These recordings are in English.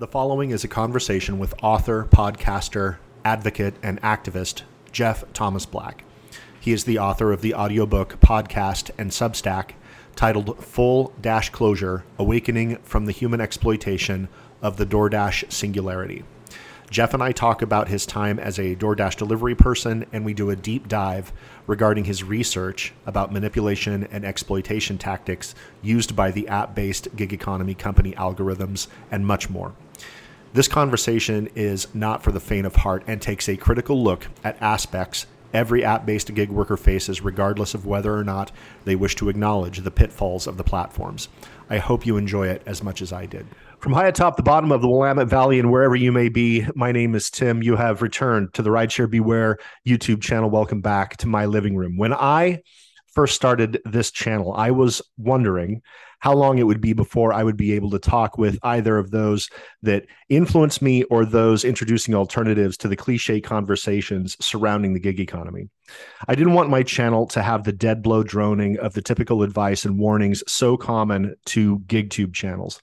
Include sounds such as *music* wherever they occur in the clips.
The following is a conversation with author, podcaster, advocate, and activist Jeff Thomas Black. He is the author of the audiobook, podcast, and Substack titled Full Dashclosure Awakening from the Human Exploitation of the DoorDash Singularity. Jeff and I talk about his time as a DoorDash delivery person, and we do a deep dive regarding his research about manipulation and exploitation tactics used by the app based gig economy company algorithms, and much more. This conversation is not for the faint of heart and takes a critical look at aspects every app based gig worker faces, regardless of whether or not they wish to acknowledge the pitfalls of the platforms. I hope you enjoy it as much as I did. From high atop the bottom of the Willamette Valley and wherever you may be, my name is Tim. You have returned to the Rideshare Beware YouTube channel. Welcome back to my living room. When I first started this channel, I was wondering how long it would be before I would be able to talk with either of those that influence me or those introducing alternatives to the cliche conversations surrounding the gig economy. I didn't want my channel to have the dead blow droning of the typical advice and warnings so common to GigTube channels.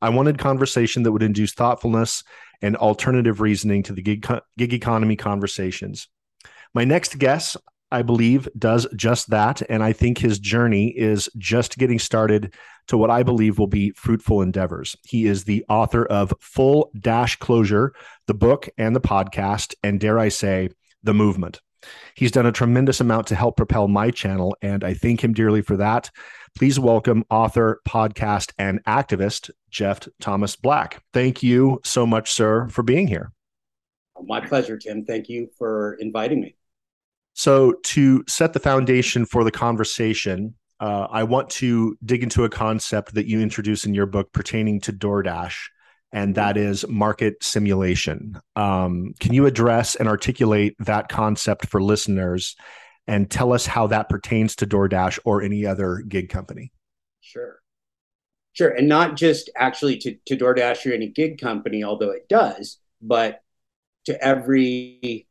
I wanted conversation that would induce thoughtfulness and alternative reasoning to the gig, gig economy conversations. My next guest, I believe, does just that. And I think his journey is just getting started to what I believe will be fruitful endeavors. He is the author of Full Dashclosure, the book and the podcast, and dare I say, the movement. He's done a tremendous amount to help propel my channel, and I thank him dearly for that. Please welcome author, podcast, and activist Jeff Thomas Black. Thank you so much, sir, for being here. My pleasure, Tim. Thank you for inviting me. So, to set the foundation for the conversation, uh, I want to dig into a concept that you introduce in your book pertaining to DoorDash, and that is market simulation. Um, can you address and articulate that concept for listeners and tell us how that pertains to DoorDash or any other gig company? Sure. Sure. And not just actually to, to DoorDash or any gig company, although it does, but to every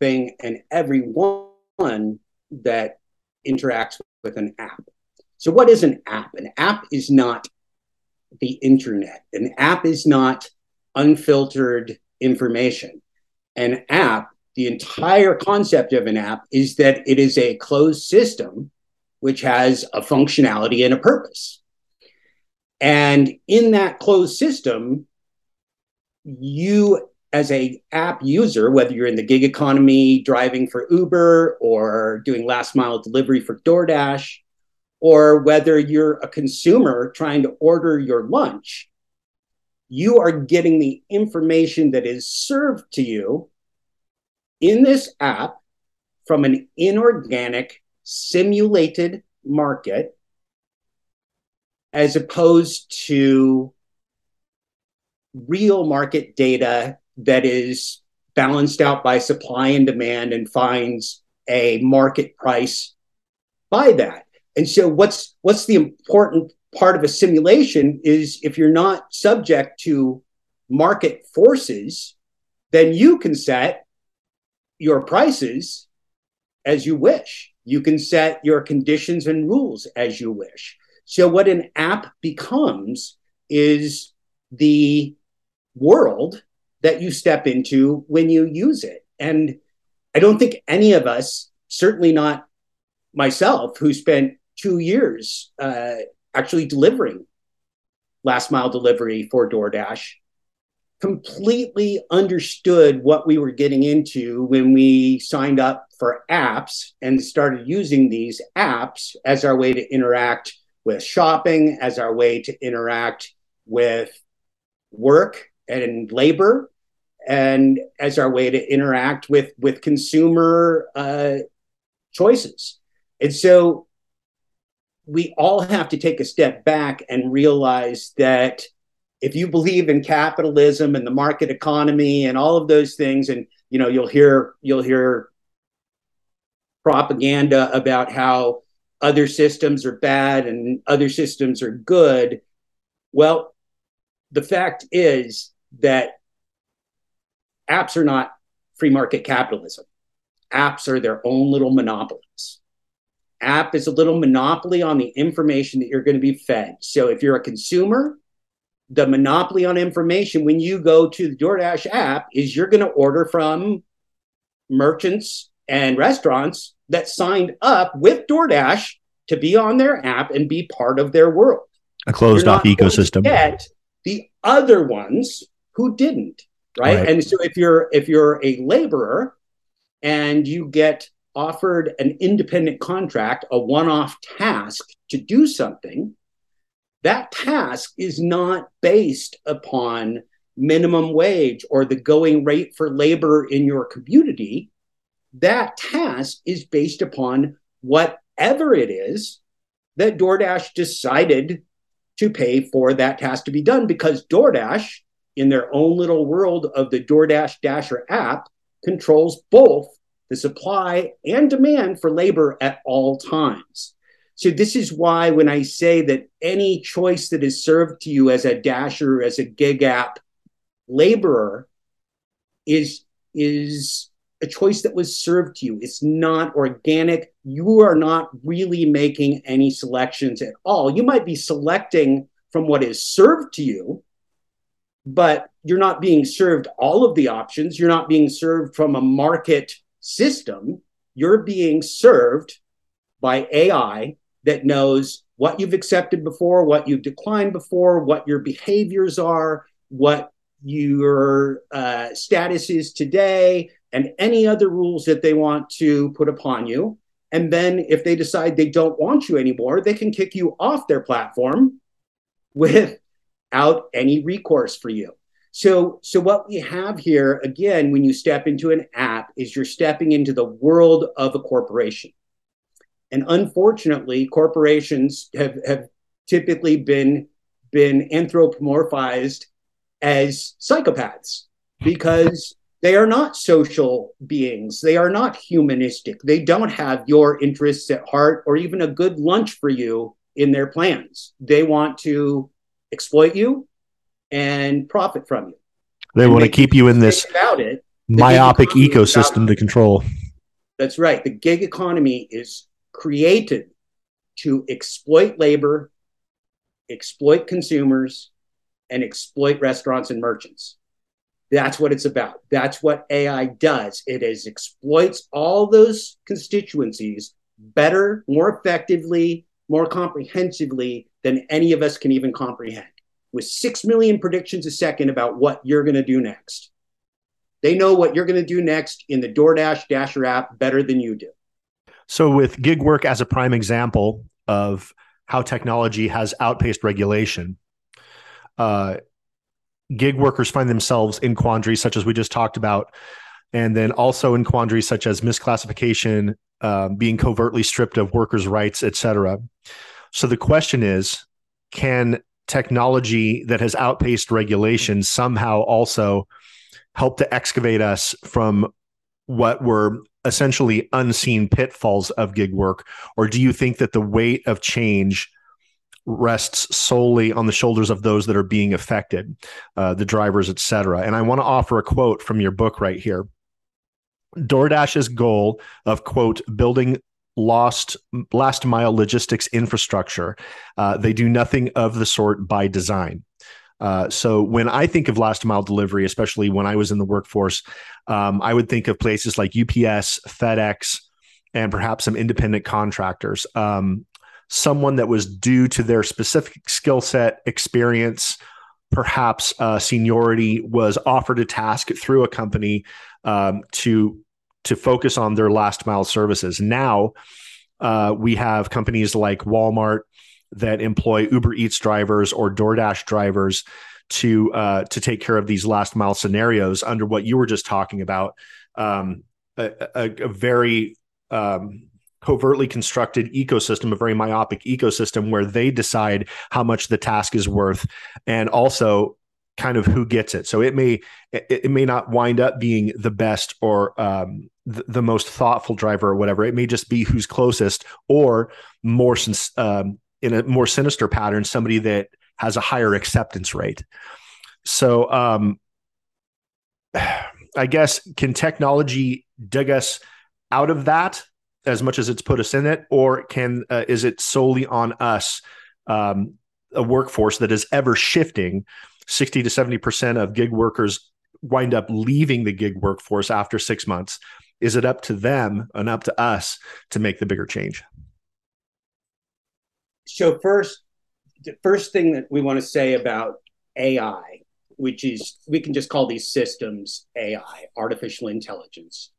thing and everyone that interacts with an app. So, what is an app? An app is not the internet, an app is not unfiltered information. An app, the entire concept of an app is that it is a closed system which has a functionality and a purpose. And in that closed system, you as a app user, whether you're in the gig economy driving for Uber or doing last mile delivery for DoorDash, or whether you're a consumer trying to order your lunch, you are getting the information that is served to you in this app from an inorganic simulated market as opposed to real market data that is balanced out by supply and demand and finds a market price by that. And so what's what's the important part of a simulation is if you're not subject to market forces, then you can set your prices as you wish. You can set your conditions and rules as you wish. So what an app becomes is the world that you step into when you use it. And I don't think any of us, certainly not myself, who spent two years uh, actually delivering last mile delivery for DoorDash, completely understood what we were getting into when we signed up for apps and started using these apps as our way to interact with shopping, as our way to interact with work and labor and as our way to interact with with consumer uh, choices. And so we all have to take a step back and realize that if you believe in capitalism and the market economy and all of those things and you know you'll hear you'll hear propaganda about how other systems are bad and other systems are good. Well the fact is that apps are not free market capitalism. Apps are their own little monopolies. App is a little monopoly on the information that you're going to be fed. So if you're a consumer, the monopoly on information when you go to the DoorDash app is you're going to order from merchants and restaurants that signed up with DoorDash to be on their app and be part of their world. A closed off ecosystem. Get the other ones who didn't, right? right? And so if you're if you're a laborer and you get offered an independent contract, a one-off task to do something, that task is not based upon minimum wage or the going rate for labor in your community. That task is based upon whatever it is that DoorDash decided to pay for that task to be done because DoorDash, in their own little world of the DoorDash Dasher app, controls both the supply and demand for labor at all times. So this is why when I say that any choice that is served to you as a dasher, as a gig app laborer, is is a choice that was served to you. It's not organic. You are not really making any selections at all. You might be selecting from what is served to you, but you're not being served all of the options. You're not being served from a market system. You're being served by AI that knows what you've accepted before, what you've declined before, what your behaviors are, what your uh, status is today, and any other rules that they want to put upon you. And then if they decide they don't want you anymore, they can kick you off their platform without any recourse for you. So, so what we have here again, when you step into an app, is you're stepping into the world of a corporation. And unfortunately, corporations have, have typically been, been anthropomorphized as psychopaths because they are not social beings. They are not humanistic. They don't have your interests at heart or even a good lunch for you in their plans. They want to exploit you and profit from you. They and want to keep you in this about it, myopic ecosystem to control. That's right. The gig economy is created to exploit labor, exploit consumers, and exploit restaurants and merchants. That's what it's about. That's what AI does. It is exploits all those constituencies better, more effectively, more comprehensively than any of us can even comprehend. With 6 million predictions a second about what you're going to do next. They know what you're going to do next in the DoorDash Dasher app better than you do. So, with gig work as a prime example of how technology has outpaced regulation, uh, gig workers find themselves in quandaries such as we just talked about, and then also in quandaries such as misclassification, um, being covertly stripped of workers' rights, etc. So the question is, can technology that has outpaced regulation somehow also help to excavate us from what were essentially unseen pitfalls of gig work? Or do you think that the weight of change rests solely on the shoulders of those that are being affected, uh, the drivers, et cetera? And I want to offer a quote from your book right here. DoorDash's goal of quote building lost last mile logistics infrastructure. Uh, they do nothing of the sort by design. Uh, so when I think of last mile delivery, especially when I was in the workforce, um, I would think of places like UPS, FedEx, and perhaps some independent contractors. Um, someone that was due to their specific skill set, experience, perhaps uh, seniority, was offered a task through a company um, to to focus on their last mile services. Now uh, we have companies like Walmart that employ Uber Eats drivers or DoorDash drivers to uh, to take care of these last mile scenarios under what you were just talking about. Um, a, a, a, very um, covertly constructed ecosystem, a very myopic ecosystem where they decide how much the task is worth, and also kind of who gets it. So it may it, it may not wind up being the best or um, the, the, most thoughtful driver or whatever. It may just be who's closest or more um, in a more sinister pattern, somebody that has a higher acceptance rate. So, um, *sighs* I guess can technology dig us out of that as much as it's put us in it, or can uh, is it solely on us um, a workforce that is ever shifting. 60 to 70% of gig workers wind up leaving the gig workforce after six months. Is it up to them and up to us to make the bigger change? So, first, the first thing that we want to say about AI, which is we can just call these systems AI, artificial intelligence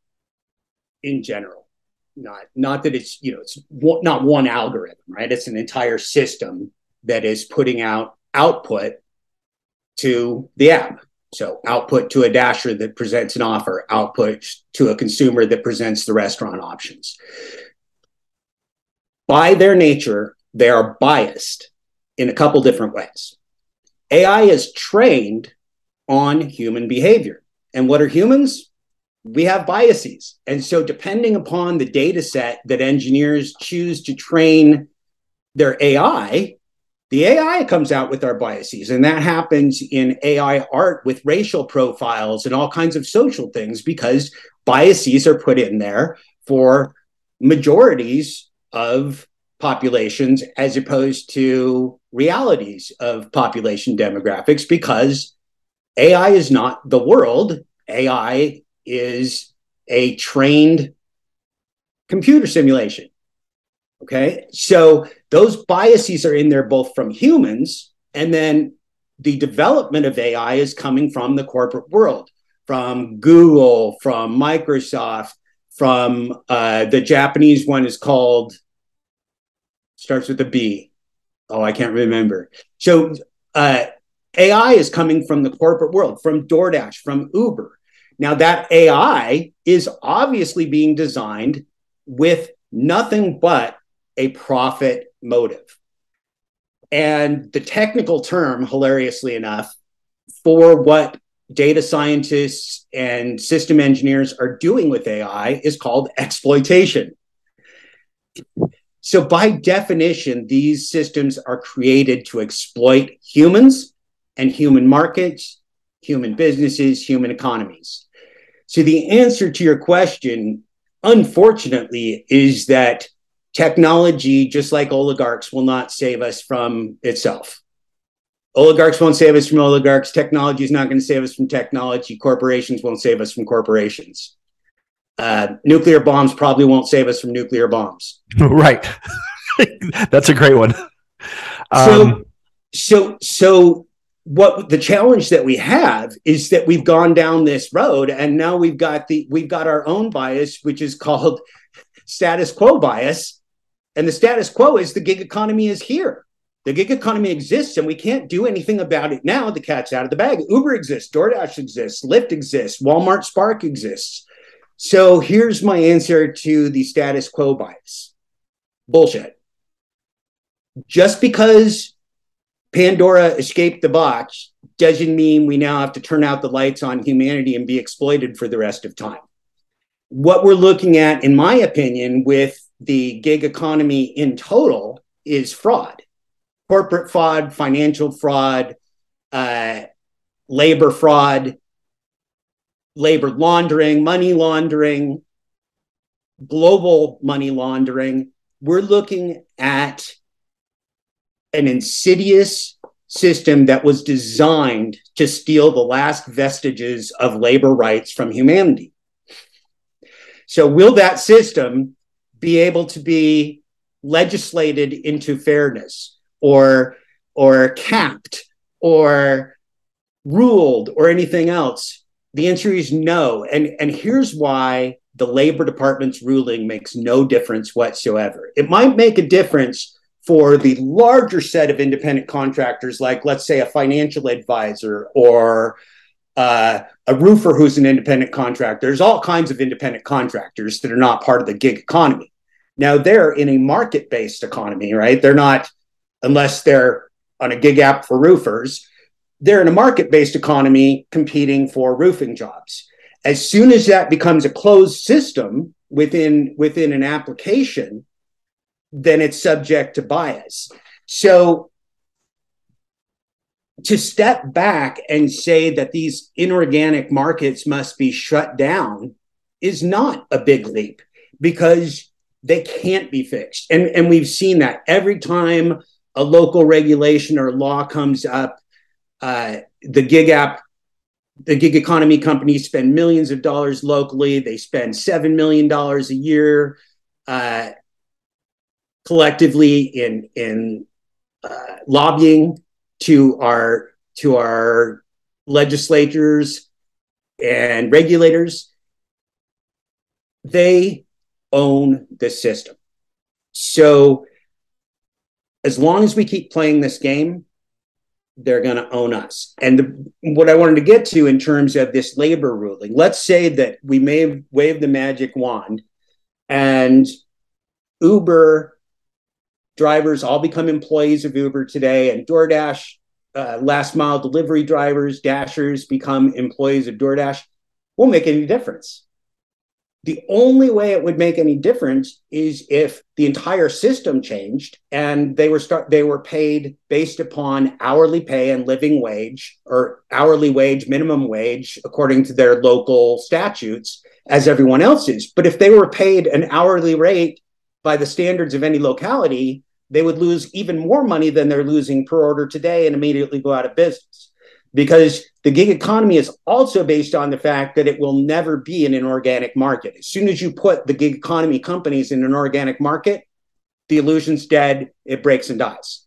in general. Not, not that it's you know it's not one algorithm, right? It's an entire system that is putting out output to the app. So output to a dasher that presents an offer, output to a consumer that presents the restaurant options. By their nature, they are biased in a couple different ways. AI is trained on human behavior. And what are humans? We have biases. And so, depending upon the data set that engineers choose to train their AI, the AI comes out with our biases, and that happens in AI art with racial profiles and all kinds of social things because biases are put in there for majorities of populations as opposed to realities of population demographics because AI is not the world. AI is a trained computer simulation. Okay. So those biases are in there both from humans and then the development of AI is coming from the corporate world, from Google, from Microsoft, from uh, the Japanese one is called, starts with a B. Oh, I can't remember. So uh, AI is coming from the corporate world, from DoorDash, from Uber. Now, that AI is obviously being designed with nothing but a profit motive. And the technical term, hilariously enough, for what data scientists and system engineers are doing with AI is called exploitation. So, by definition, these systems are created to exploit humans and human markets, human businesses, human economies. So, the answer to your question, unfortunately, is that technology, just like oligarchs, will not save us from itself. Oligarchs won't save us from oligarchs. Technology is not going to save us from technology. Corporations won't save us from corporations. Uh, nuclear bombs probably won't save us from nuclear bombs. *laughs* Right. *laughs* That's a great one. Um, so, so, so what the challenge that we have is that we've gone down this road and now we've got the we've got our own bias which is called *laughs* status quo bias and the status quo is the gig economy is here. The gig economy exists and we can't do anything about it now. The cat's out of the bag. Uber exists, DoorDash exists, Lyft exists, Walmart Spark exists. So here's my answer to the status quo bias bullshit. Just because Pandora escaped the box doesn't mean we now have to turn out the lights on humanity and be exploited for the rest of time. What we're looking at, in my opinion, with the gig economy in total is fraud corporate fraud, financial fraud, uh, labor fraud, labor laundering, money laundering, global money laundering. We're looking at an insidious system that was designed to steal the last vestiges of labor rights from humanity. So, will that system be able to be legislated into fairness or or capped or ruled or anything else. The answer is no. And and here's why the labor department's ruling makes no difference whatsoever. It might make a difference for the larger set of independent contractors like let's say a financial advisor or uh, a roofer who's an independent contractor. There's all kinds of independent contractors that are not part of the gig economy. Now they're in a market based economy, right? They're not, unless they're on a gig app for roofers, they're in a market based economy competing for roofing jobs. As soon as that becomes a closed system within, within an application, then it's subject to bias. So to step back and say that these inorganic markets must be shut down is not a big leap because they can't be fixed. And, and we've seen that every time a local regulation or law comes up, uh, the gig app, the gig economy companies spend millions of dollars locally. They spend $7 million a year uh, collectively in, in uh, lobbying to our, to our legislators and regulators. They own the system. So as long as we keep playing this game, they're going to own us. And the, what I wanted to get to in terms of this labor ruling, let's say that we may wave the magic wand and Uber drivers all become employees of Uber today, and DoorDash uh, last mile delivery drivers, dashers become employees of DoorDash. Won't make any difference. The only way it would make any difference is if the entire system changed and they were start they were paid based upon hourly pay and living wage or hourly wage, minimum wage according to their local statutes as everyone else is. But if they were paid an hourly rate by the standards of any locality, they would lose even more money than they're losing per order today and immediately go out of business because the gig economy is also based on the fact that it will never be in an organic market. As soon as you put the gig economy companies in an organic market, the illusion's dead, it breaks and dies.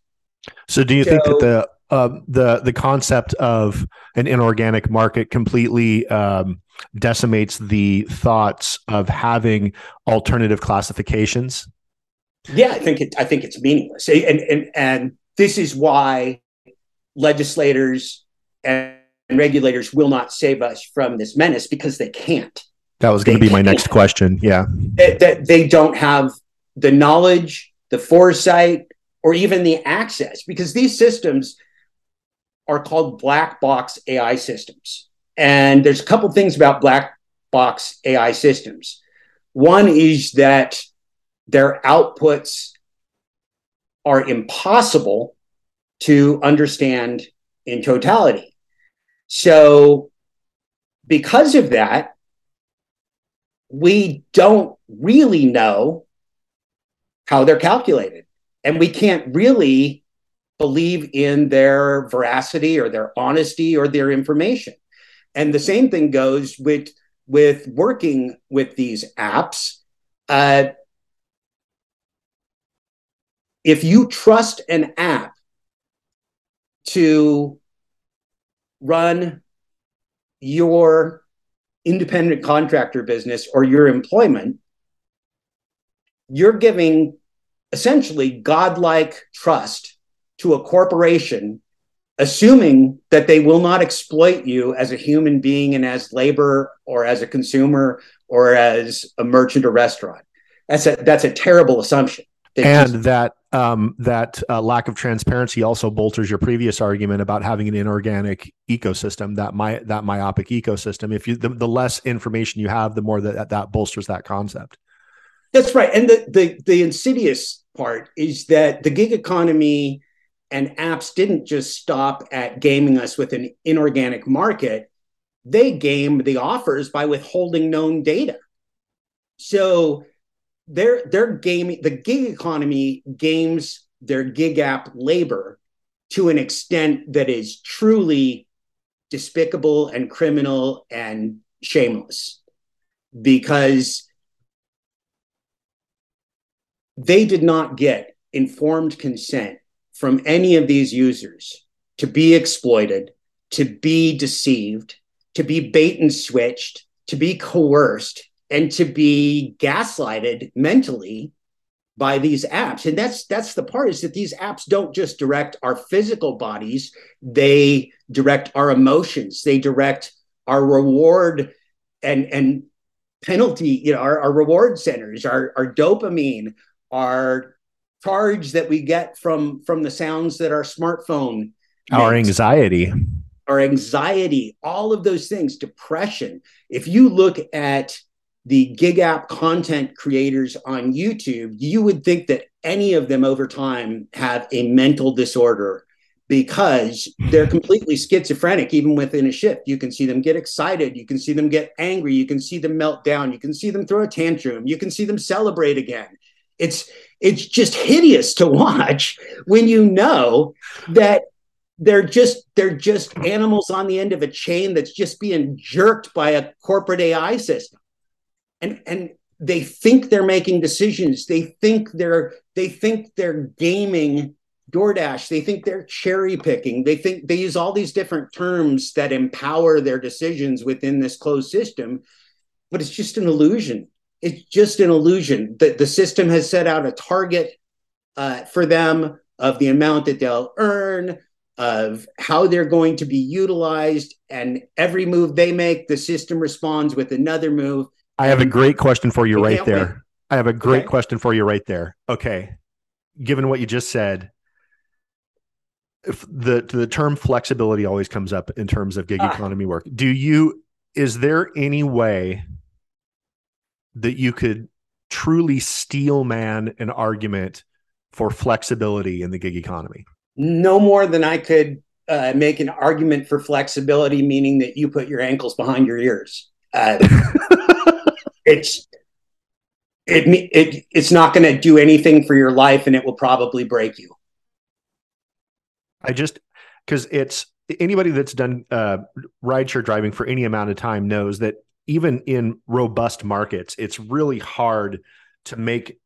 So, do you so, think that the uh, the the concept of an inorganic market completely um, decimates the thoughts of having alternative classifications? Yeah, I think it. I think it's meaningless, and and and this is why legislators and regulators will not save us from this menace because they can't. That was going to be my next question. Yeah. That they, they don't have the knowledge, the foresight, or even the access because these systems are called black box AI systems. And there's a couple things about black box AI systems. One is that their outputs are impossible to understand in totality. So, because of that, we don't really know how they're calculated. And we can't really believe in their veracity or their honesty or their information. And the same thing goes with, with working with these apps. Uh, if you trust an app to run your independent contractor business or your employment, you're giving essentially godlike trust to a corporation, assuming that they will not exploit you as a human being and as labor or as a consumer or as a merchant or restaurant. That's a that's a terrible assumption. And just, that um, that uh, lack of transparency also bolsters your previous argument about having an inorganic ecosystem that my that myopic ecosystem. If you the, the less information you have the more that that bolsters that concept. That's right. And the, the the insidious part is that the gig economy and apps didn't just stop at gaming us with an inorganic market. They game the offers by withholding known data. So they're they're gaming the gig economy games their gig app labor to an extent that is truly despicable and criminal and shameless. Because they did not get informed consent from any of these users to be exploited, to be deceived, to be bait and switched, to be coerced and to be gaslighted mentally by these apps. And that's that's the part is that these apps don't just direct our physical bodies. They direct our emotions. They direct our reward and and penalty you know our, our reward centers our, our dopamine our charge that we get from from the sounds that our smartphone our makes. anxiety. Our anxiety all of those things depression. If you look at the gig app content creators on YouTube, you would think that any of them over time have a mental disorder because they're *laughs* completely schizophrenic, even within a shift. You can see them get excited. You can see them get angry. You can see them melt down. You can see them throw a tantrum. You can see them celebrate again. it's it's just hideous to watch when you know that they're just they're just animals on the end of a chain that's just being jerked by a corporate AI system. And and they think they're making decisions. They think they're they think they're gaming DoorDash. They think they're cherry picking. They think they use all these different terms that empower their decisions within this closed system, but it's just an illusion. It's just an illusion. that the system has set out a target uh, for them of the amount that they'll earn, of how they're going to be utilized, and every move they make, the system responds with another move. I have a great question for you right there. Wait. I have a great okay. question for you right there. Okay. Given what you just said, if the the term flexibility always comes up in terms of gig ah. economy work. Do you is there any way that you could truly steel man an argument for flexibility in the gig economy? No more than I could uh, make an argument for flexibility, meaning that you put your ankles behind your ears. Uh, *laughs* it's it, it it's not going to do anything for your life, and it will probably break you. I just because it's anybody that's done uh, rideshare driving for any amount of time knows that even in robust markets, it's really hard to make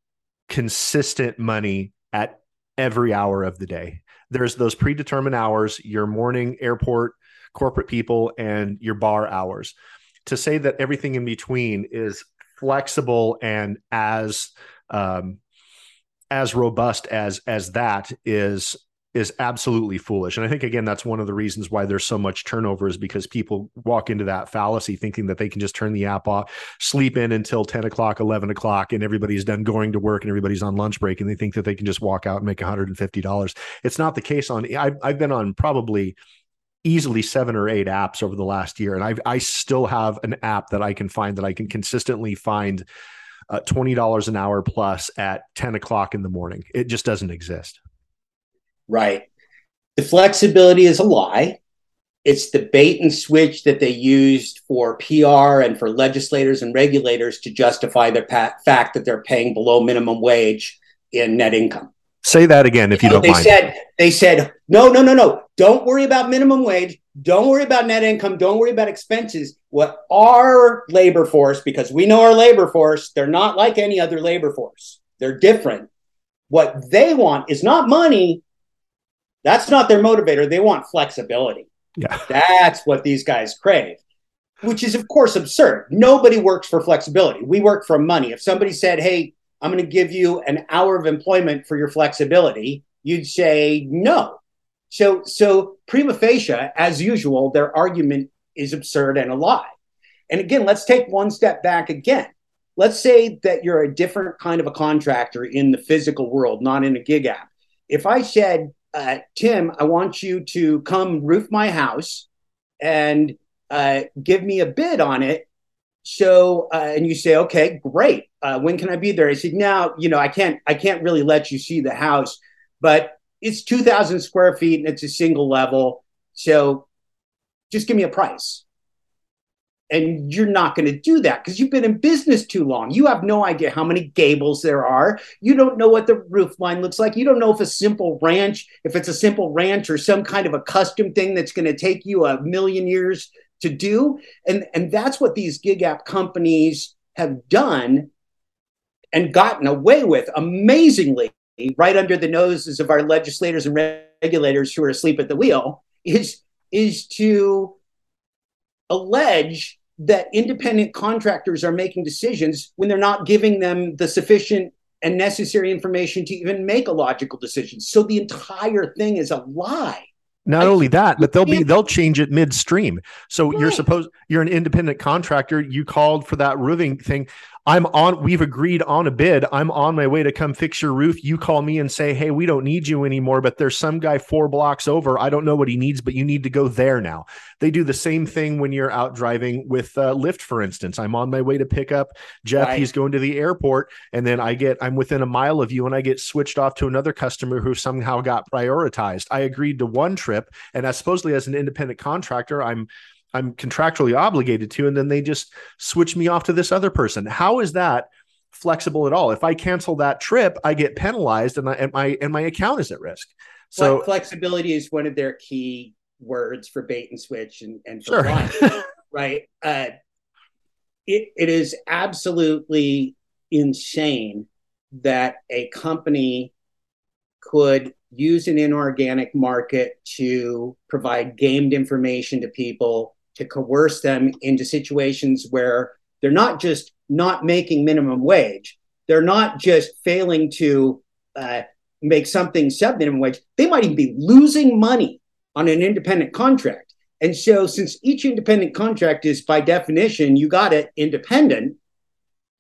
consistent money at every hour of the day. There's those predetermined hours, your morning airport corporate people and your bar hours. To say that everything in between is flexible and as um, as robust as as that is is absolutely foolish. And I think again that's one of the reasons why there's so much turnover is because people walk into that fallacy thinking that they can just turn the app off, sleep in until 10 o'clock, 11 o'clock, and everybody's done going to work and everybody's on lunch break and they think that they can just walk out and make $150. It's not the case on I've, I've been on probably easily seven or eight apps over the last year. And I I still have an app that I can find that I can consistently find uh, $20 an hour plus at 10 o'clock in the morning. It just doesn't exist right? The flexibility is a lie. It's the bait and switch that they used for PR and for legislators and regulators to justify the pa- fact that they're paying below minimum wage in net income. Say that again, if you, don't they mind. said they said no, no, no, no. Don't worry about minimum wage. Don't worry about net income. Don't worry about expenses. What our labor force, because we know our labor force, they're not like any other labor force. They're different. What they want is not money. That's not their motivator. They want flexibility. Yeah. That's what these guys crave, which is, of course, absurd. Nobody works for flexibility. We work for money. If somebody said, hey, I'm going to give you an hour of employment for your flexibility, you'd say no. So, so prima facie, as usual, their argument is absurd and a lie. And again, let's take one step back again. Let's say that you're a different kind of a contractor in the physical world, not in a gig app. If I said, uh, Tim, I want you to come roof my house and uh, give me a bid on it. So, uh, and you say, okay, great. Uh, when can I be there? I said, now, you know, I can't, I can't really let you see the house, but it's 2000 square feet and it's a single level. So just give me a price and you're not going to do that because you've been in business too long. You have no idea how many gables there are. You don't know what the roof line looks like. You don't know if a simple ranch, if it's a simple ranch or some kind of a custom thing that's going to take you a million years to do. And, and that's what these gig app companies have done and gotten away with amazingly right under the noses of our legislators and regulators who are asleep at the wheel is is to allege that independent contractors are making decisions when they're not giving them the sufficient and necessary information to even make a logical decision. So the entire thing is a lie. Not I, only that, but they'll be they'll change it midstream. So right. you're supposed you're an independent contractor. You called for that roofing thing. I'm on, we've agreed on a bid. I'm on my way to come fix your roof. You call me and say, Hey, we don't need you anymore, but there's some guy four blocks over. I don't know what he needs, but you need to go there now. They do the same thing when you're out driving with uh, Lyft, for instance. I'm on my way to pick up Jeff. Right. He's going to the airport. And then I get, I'm within a mile of you and I get switched off to another customer who somehow got prioritized. I agreed to one trip. And as supposedly as an independent contractor, I'm, I'm contractually obligated to, and then they just switch me off to this other person. How is that flexible at all. If I cancel that trip, I get penalized and, I, and my and my account is at risk. So flexibility is one of their key words for bait and switch and, and for sure. *laughs* right? Uh, it, it is absolutely insane that a company could use an inorganic market to provide gamed information to people to coerce them into situations where they're not just not making minimum wage they're not just failing to uh, make something sub minimum wage they might even be losing money on an independent contract and so since each independent contract is by definition you got it independent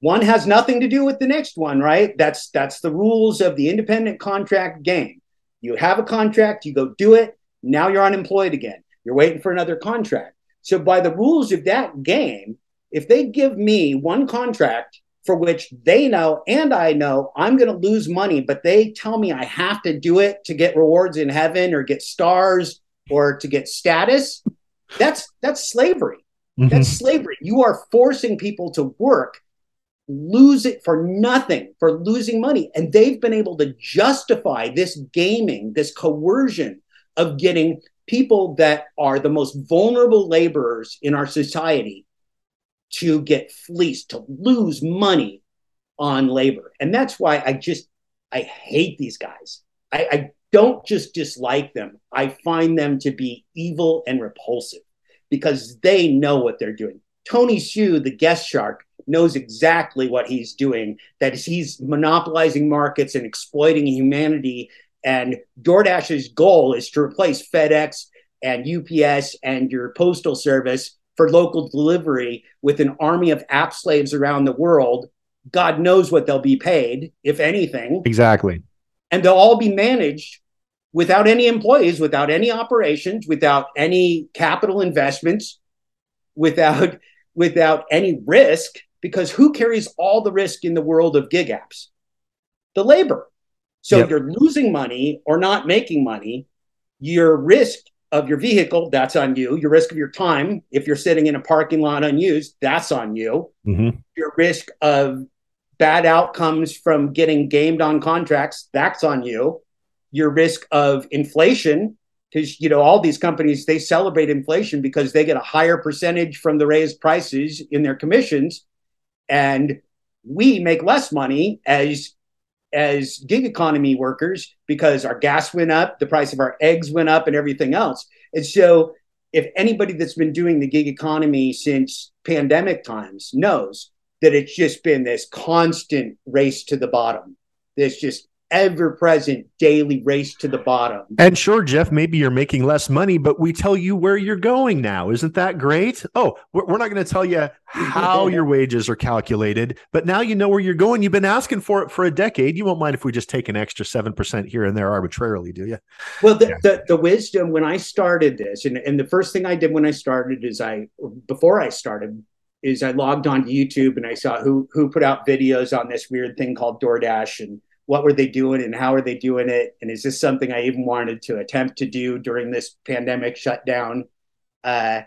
one has nothing to do with the next one right that's that's the rules of the independent contract game you have a contract, you go do it. Now you're unemployed again. You're waiting for another contract. So, by the rules of that game, if they give me one contract for which they know and I know I'm going to lose money, but they tell me I have to do it to get rewards in heaven or get stars or to get status, that's that's slavery. Mm-hmm. That's slavery. You are forcing people to work lose it for nothing, for losing money. And they've been able to justify this gaming, this coercion of getting people that are the most vulnerable laborers in our society to get fleeced, to lose money on labor. And that's why I just, I hate these guys. I, I don't just dislike them, I find them to be evil and repulsive because they know what they're doing. Tony Xu, the guest shark, knows exactly what he's doing, that he's monopolizing markets and exploiting humanity. And DoorDash's goal is to replace FedEx and UPS and your postal service for local delivery with an army of app slaves around the world. God knows what they'll be paid, if anything. Exactly. And they'll all be managed without any employees, without any operations, without any capital investments, without without any risk because who carries all the risk in the world of gig apps? The labor. So yep. you're losing money or not making money. Your risk of your vehicle, that's on you. Your risk of your time, if you're sitting in a parking lot unused, that's on you. Mm-hmm. Your risk of bad outcomes from getting gamed on contracts, that's on you. Your risk of inflation, because you know all these companies they celebrate inflation because they get a higher percentage from the raised prices in their commissions and we make less money as as gig economy workers because our gas went up, the price of our eggs went up, and everything else. And so, if anybody that's been doing the gig economy since pandemic times knows that it's just been this constant race to the bottom, this just ever present daily race to the bottom. And sure, Jeff, maybe you're making less money, but we tell you where you're going now. Isn't that great? Oh, we're not going to tell you how *laughs* your wages are calculated, but now you know where you're going. You've been asking for it for a decade. You won't mind if we just take an extra 7% here and there arbitrarily, do you? Well, the, yeah. the, the, wisdom when I started this, and, and the first thing I did when I started is I, before I started, is I logged on to YouTube and I saw who who put out videos on this weird thing called DoorDash and what were they doing and how are they doing it? And is this something i even wanted to attempt to do during this pandemic shutdown? Uh,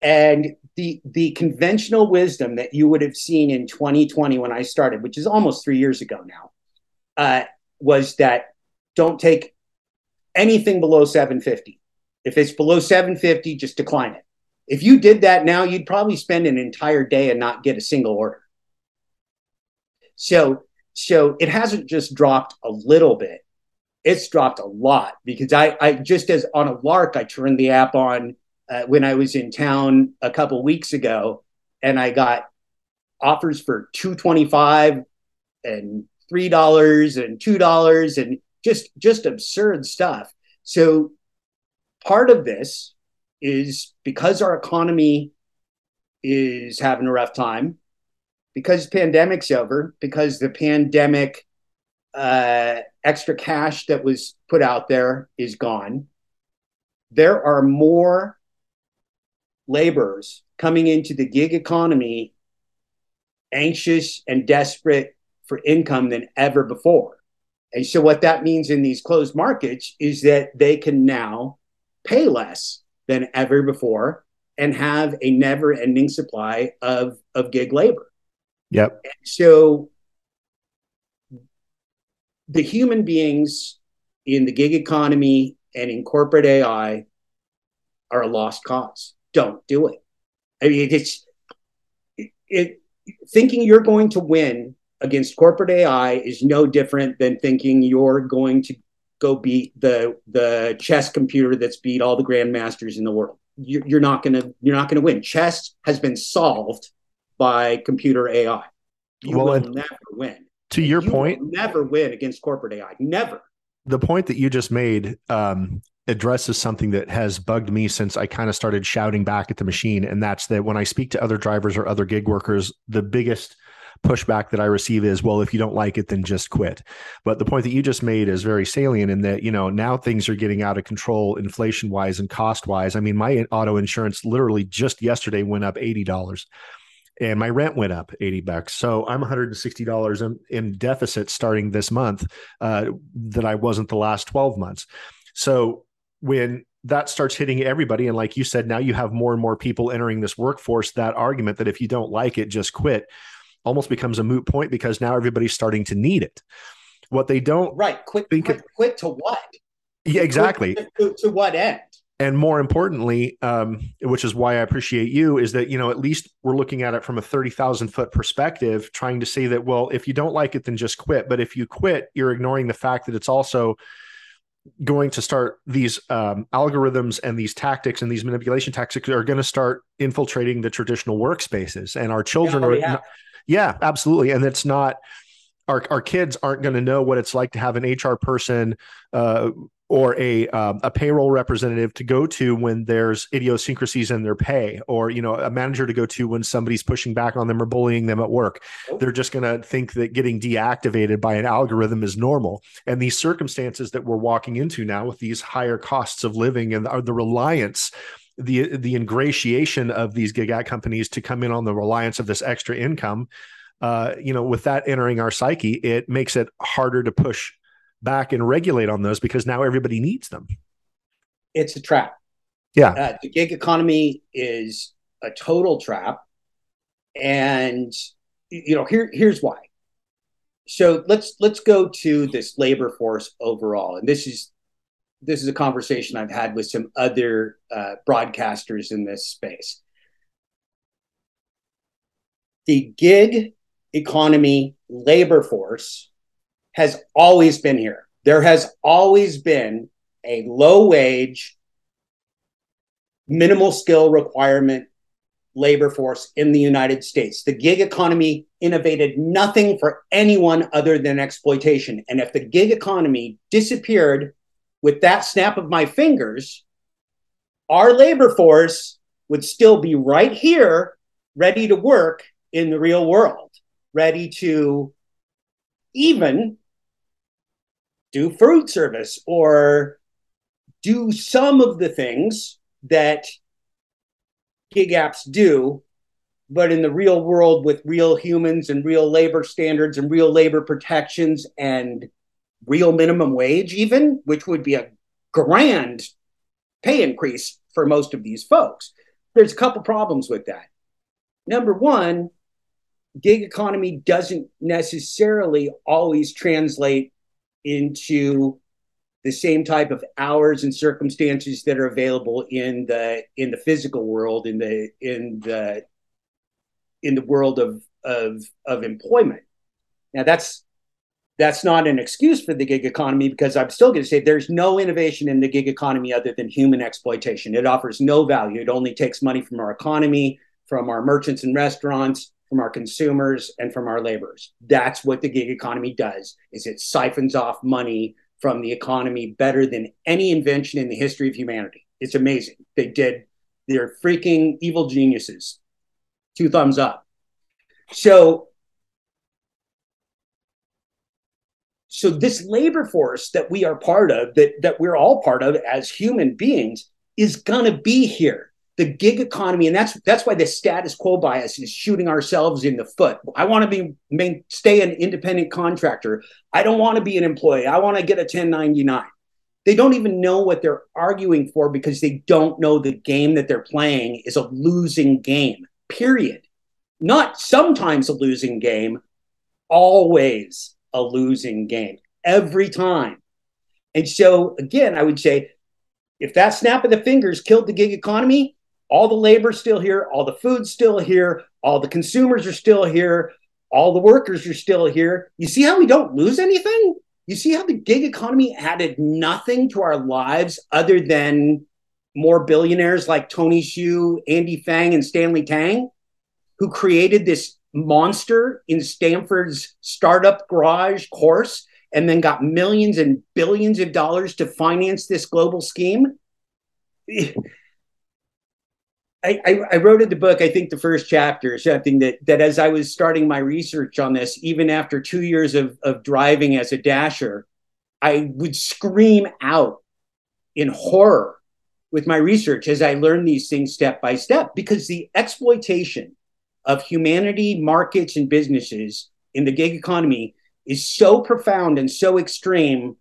and the the conventional wisdom that you would have seen in 2020 when i started which is almost three years ago now uh, was that don't take anything below 750 if it's below 750 just decline it. If you did that now you'd probably spend an entire day and not get a single order. So so it hasn't just dropped a little bit. It's dropped a lot because i i just as on a lark i turned the app on uh, when i was in town a couple weeks ago and i got offers for 225 and three dollars and two dollars and just just absurd stuff. So part of this is because our economy is having a rough time because pandemic's over, because the pandemic uh, extra cash that was put out there is gone, there are more laborers coming into the gig economy anxious and desperate for income than ever before. And so, what that means in these closed markets is that they can now pay less than ever before and have a never ending supply of, of gig labor. Yep. And so the human beings in the gig economy and in corporate AI are a lost cause. Don't do it. I mean, it's it, it thinking you're going to win against corporate AI is no different than thinking you're going to go beat the the chess computer that's beat all the grandmasters in the world. You're, you're not gonna you're not gonna win. Chess has been solved by computer AI. You well, will never win. To your you point, never win against corporate AI. Never. The point that you just made um, addresses something that has bugged me since I kind of started shouting back at the machine, and that's that when I speak to other drivers or other gig workers, the biggest pushback that I receive is, well, if you don't like it, then just quit. But the point that you just made is very salient in that, you know, now things are getting out of control inflation wise and cost wise. I mean, my auto insurance literally just yesterday went up $80 and my rent went up 80 bucks. So I'm $160 in, in deficit starting this month uh, that I wasn't the last 12 months. So when that starts hitting everybody, and like you said, now you have more and more people entering this workforce, that argument that if you don't like it, just quit almost becomes a moot point because now everybody's starting to need it. What they don't right quit think quit, quit to what? Yeah, exactly. To, to, what end? And more importantly, um, which is why I appreciate you, is that you know at least we're looking at it from a thirty thousand foot perspective, trying to say that well, if you don't like it, then just quit. But if you quit, you're ignoring the fact that it's also going to start these um, algorithms and these tactics and these manipulation tactics are going to start infiltrating the traditional workspaces and our children yeah, are yeah. Yeah, absolutely. And it's not our our kids aren't going to know what it's like to have an HR person uh, or a um, a payroll representative to go to when there's idiosyncrasies in their pay, or you know a manager to go to when somebody's pushing back on them or bullying them at work. Oh. They're just going to think that getting deactivated by an algorithm is normal. And these circumstances that we're walking into now with these higher costs of living and the reliance the the ingratiation of these gig ad companies to come in on the reliance of this extra income uh, you know with that entering our psyche it makes it harder to push back and regulate on those because now everybody needs them. It's a trap. Yeah. Uh, the gig economy is a total trap. And you know here here's why. So let's let's go to this labor force overall. And this is this is a conversation I've had with some other uh, broadcasters in this space. The gig economy labor force has always been here. There has always been a low wage, minimal skill requirement labor force in the United States. The gig economy innovated nothing for anyone other than exploitation. And if the gig economy disappeared with that snap of my fingers, our labor force would still be right here, ready to work in the real world, ready to even do food service or do some of the things that gig apps do but in the real world with real humans and real labor standards and real labor protections and real minimum wage, even, which would be a grand pay increase for most of these folks. There's a couple problems with that. Number one, gig economy doesn't necessarily always translate into the same type of hours and circumstances that are available in the in the physical world in the in the in the world of of of employment now that's that's not an excuse for the gig economy because I'm still going to say there's no innovation in the gig economy other than human exploitation. It offers no value. It only takes money from our economy, from our merchants and restaurants, from our consumers, and from our laborers. That's what the gig economy does. Is it siphons off money from the economy better than any invention in the history of humanity. It's amazing. They did. They're freaking evil geniuses. Two thumbs up. So so this labor force that we are part of that that we're all part of as human beings is going to be here the gig economy and that's that's why the status quo bias is shooting ourselves in the foot. I want to be main, stay an independent contractor. I don't want to be an employee. I want to get a 1099 they don't even know what they're arguing for because they don't know the game that they're playing is a losing game period. Not sometimes a losing game, always a losing game every time. And so, again, I would say if that snap of the fingers killed the gig economy, all the labor's still here, all the food's still here, all the consumers are still here, all the workers are still here. You see how we don't lose anything? You see how the gig economy added nothing to our lives other than more billionaires like Tony Xu, Andy Fang, and Stanley Tang, who created this monster in Stanford's startup garage course and then got millions and billions of dollars to finance this global scheme. I, I, I, wrote in the book, I think the first chapter, something that, that as I was starting my research on this, even after two years of, of driving as a dasher, I would scream out in horror with my research as I learned these things step by step because the exploitation of humanity, markets, and businesses in the gig economy is so profound and so extreme.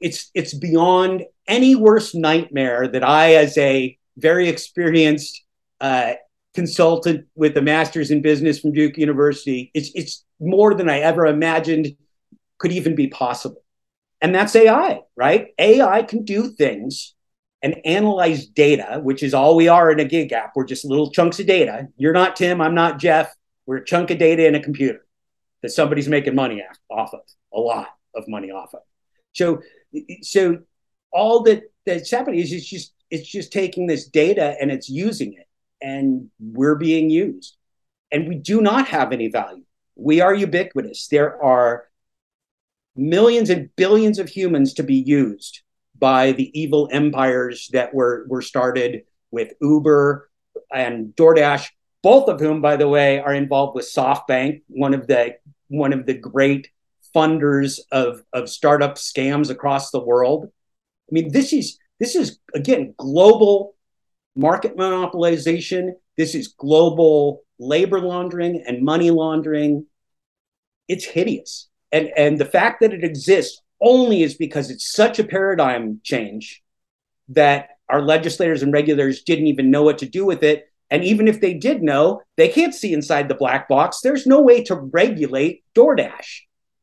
It's it's beyond any worst nightmare that I, as a very experienced uh, consultant with a master's in business from Duke University, it's it's more than I ever imagined could even be possible. And that's AI, right? AI can do things and analyze data, which is all we are in a gig app. We're just little chunks of data. You're not Tim, I'm not Jeff. We're a chunk of data in a computer that somebody's making money off of, a lot of money off of. So, so all that that's happening is it's just it's just taking this data and it's using it, and we're being used, and we do not have any value. We are ubiquitous. There are millions and billions of humans to be used by the evil empires that were were started with Uber and DoorDash both of whom, by the way, are involved with SoftBank, one of the one of the great funders of, of startup scams across the world. I mean, this is this is again global market monopolization. This is global labor laundering and money laundering. It's hideous. And and the fact that it exists only is because it's such a paradigm change that our legislators and regulators didn't even know what to do with it and even if they did know, they can't see inside the black box. There's no way to regulate DoorDash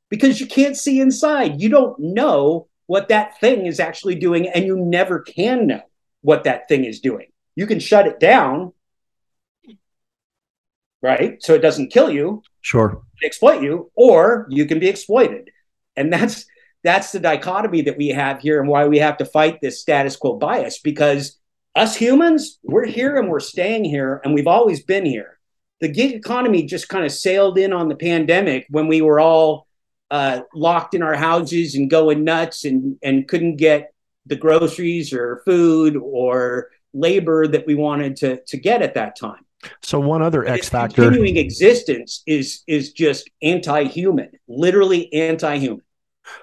because you can't see inside. You don't know what that thing is actually doing, and you never can know what that thing is doing. You can shut it down, right? So it doesn't kill you. Sure. Exploit you, or you can be exploited. And that's that's the dichotomy that we have here and why we have to fight this status quo bias because us humans, we're here and we're staying here, and we've always been here. The gig economy just kind of sailed in on the pandemic when we were all uh, locked in our houses and going nuts and, and couldn't get the groceries or food or labor that we wanted to, to get at that time. So one other X factor continuing existence is is just anti-human, literally anti-human.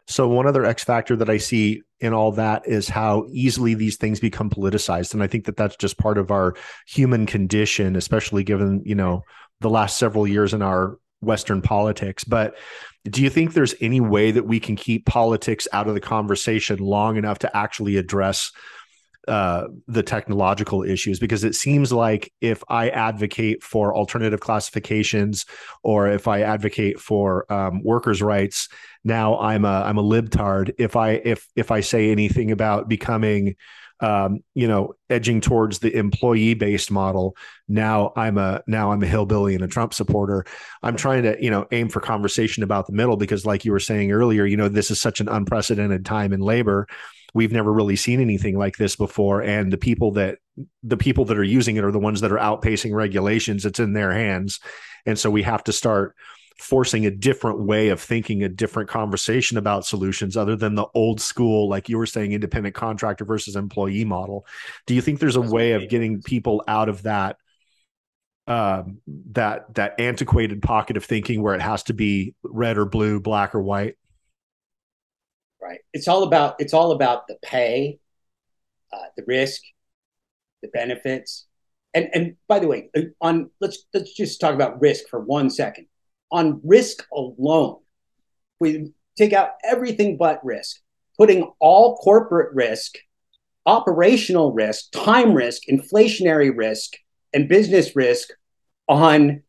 So one other X factor that I see in all that is how easily these things become politicized, and I think that that's just part of our human condition, especially given you know the last several years in our Western politics. But do you think there's any way that we can keep politics out of the conversation long enough to actually address uh, the technological issues because it seems like if I advocate for alternative classifications or if I advocate for um, workers' rights, now I'm a I'm a libtard. If I if if I say anything about becoming um, you know, edging towards the employee-based model. Now I'm a now I'm a hillbilly and a Trump supporter. I'm trying to you know aim for conversation about the middle because, like you were saying earlier, you know, this is such an unprecedented time in labor we've never really seen anything like this before and the people that the people that are using it are the ones that are outpacing regulations it's in their hands and so we have to start forcing a different way of thinking a different conversation about solutions other than the old school like you were saying independent contractor versus employee model do you think there's a way of getting people out of that um, that that antiquated pocket of thinking where it has to be red or blue black or white right? It's all about it's all about the pay, uh, the risk, the benefits, and and by the way, uh, on let's let's just talk about risk for one second. On risk alone, we take out everything but risk, putting all corporate risk, operational risk, time risk, inflationary risk, and business risk on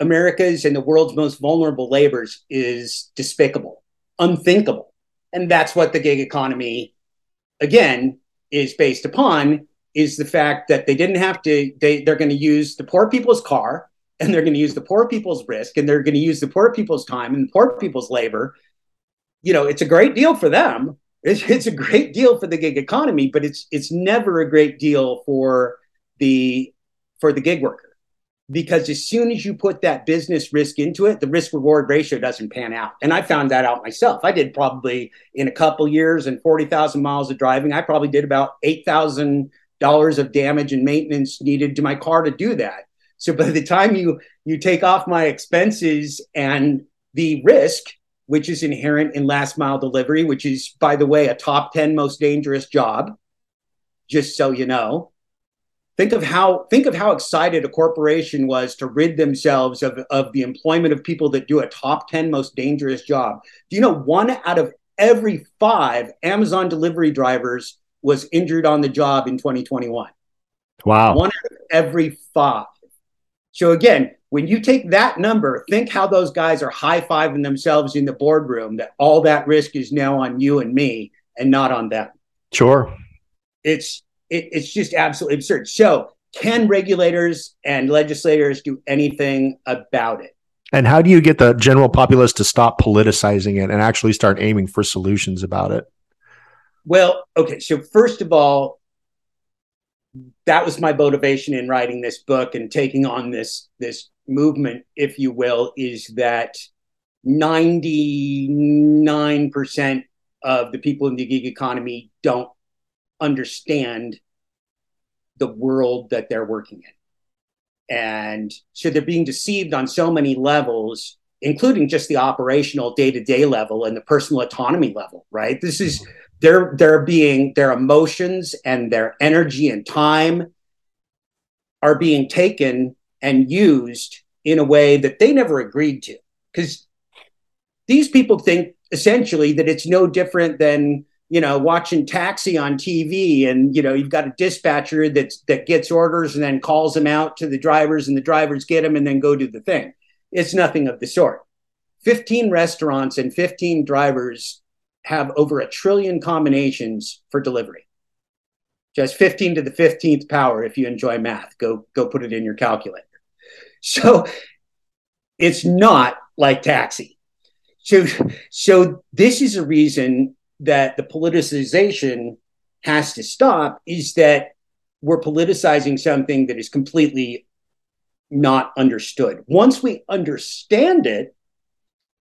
America's and the world's most vulnerable labors is despicable, unthinkable. And that's what the gig economy, again, is based upon is the fact that they didn't have to, they, they're going to use the poor people's car and they're going to use the poor people's risk and they're going to use the poor people's time and poor people's labor. You know, it's a great deal for them. It's, it's a great deal for the gig economy, but it's it's never a great deal for the for the gig worker because as soon as you put that business risk into it, the risk reward ratio doesn't pan out. And I found that out myself. I did probably in a couple years and 40,000 miles of driving, I probably did about $8,000 of damage and maintenance needed to my car to do that. So by the time you you take off my expenses and the risk, which is inherent in last mile delivery, which is by the way a top 10 most dangerous job, just so you know, think of how think of how excited a corporation was to rid themselves of, of the employment of people that do a top 10 most dangerous job. Do you know one out of every five amazon delivery drivers was injured on the job in 2021 wow. One out of every five so again when you take that number think how those guys are high-fiving themselves in the boardroom that all that risk is now on you and me and not on them sure it's it, it's just absolutely absurd. So, can regulators and legislators do anything about it? And how do you get the general populace to stop politicizing it and actually start aiming for solutions about it? Well, okay. So, first of all, that was my motivation in writing this book and taking on this this movement, if you will, is that 99% of the people in the gig economy don't understand the world that they're working in. And so they're being deceived on so many levels, including just the operational day to day level and the personal autonomy level, right? This is, mm-hmm. They're, they're being, their emotions and their energy and time are being taken and used in a way that they never agreed to. Because these people think essentially that it's no different than you know, watching Taxi on TV, and you know, you've got a dispatcher that that gets orders and then calls them out to the drivers, and the drivers get them and then go do the thing. It's nothing of the sort. Fifteen restaurants and fifteen drivers have over a trillion combinations for delivery. Just 15 to the 15th power if you enjoy math. Go go put it in your calculator. So it's not like taxi. So so this is a reason that the politicization has to stop is that we're politicizing something that is completely not understood. Once we understand it,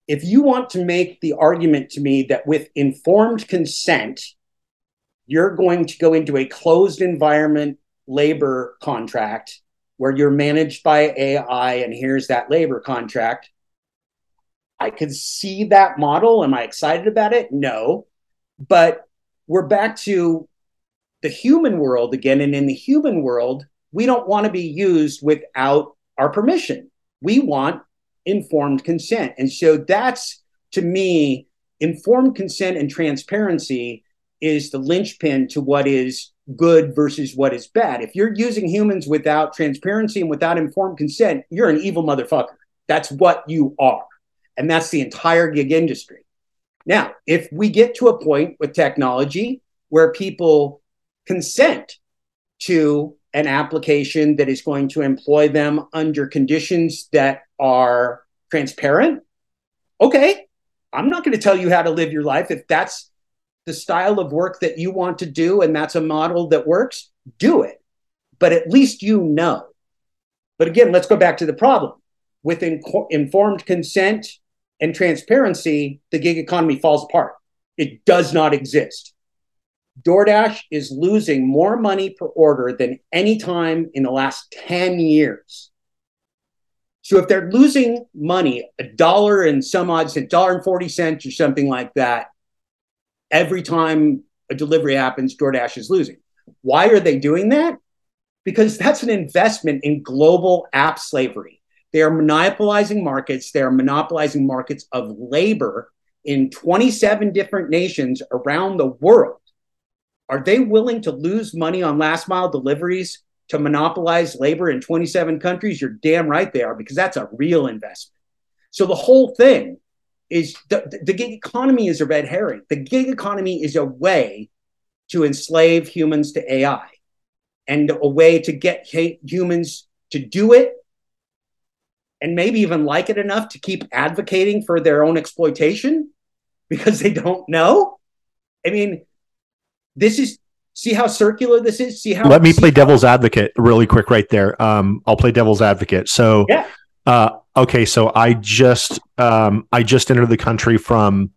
if you want to make the argument to me that with informed consent, you're going to go into a closed environment labor contract where you're managed by AI and here's that labor contract. I could see that model. Am I excited about it? No. But we're back to the human world again. And in the human world, we don't want to be used without our permission. We want informed consent. And so that's to me, informed consent and transparency is the linchpin to what is good versus what is bad. If you're using humans without transparency and without informed consent, you're an evil motherfucker. That's what you are. And that's the entire gig industry. Now, if we get to a point with technology where people consent to an application that is going to employ them under conditions that are transparent, okay, I'm not going to tell you how to live your life. If that's the style of work that you want to do and that's a model that works, do it. But at least you know. But again, let's go back to the problem. With in- informed consent and transparency, the gig economy falls apart. It does not exist. DoorDash is losing more money per order than any time in the last 10 years. So if they're losing money, a dollar and some odd cent, dollar and 40 cents or something like that, every time a delivery happens, DoorDash is losing. Why are they doing that? Because that's an investment in global app slavery. They are monopolizing markets. They are monopolizing markets of labor in 27 different nations around the world. Are they willing to lose money on last mile deliveries to monopolize labor in 27 countries, you're damn right they are, because that's a real investment. So the whole thing is the, the gig economy is a red herring. The gig economy is a way to enslave humans to AI and a way to get humans to do it and maybe even like it enough to keep advocating for their own exploitation because they don't know. I mean, this is see how circular this is. See how. Let me play devil's advocate really quick right there. Um, I'll play devil's advocate. So, yeah. Uh, okay, so I just um, I just entered the country from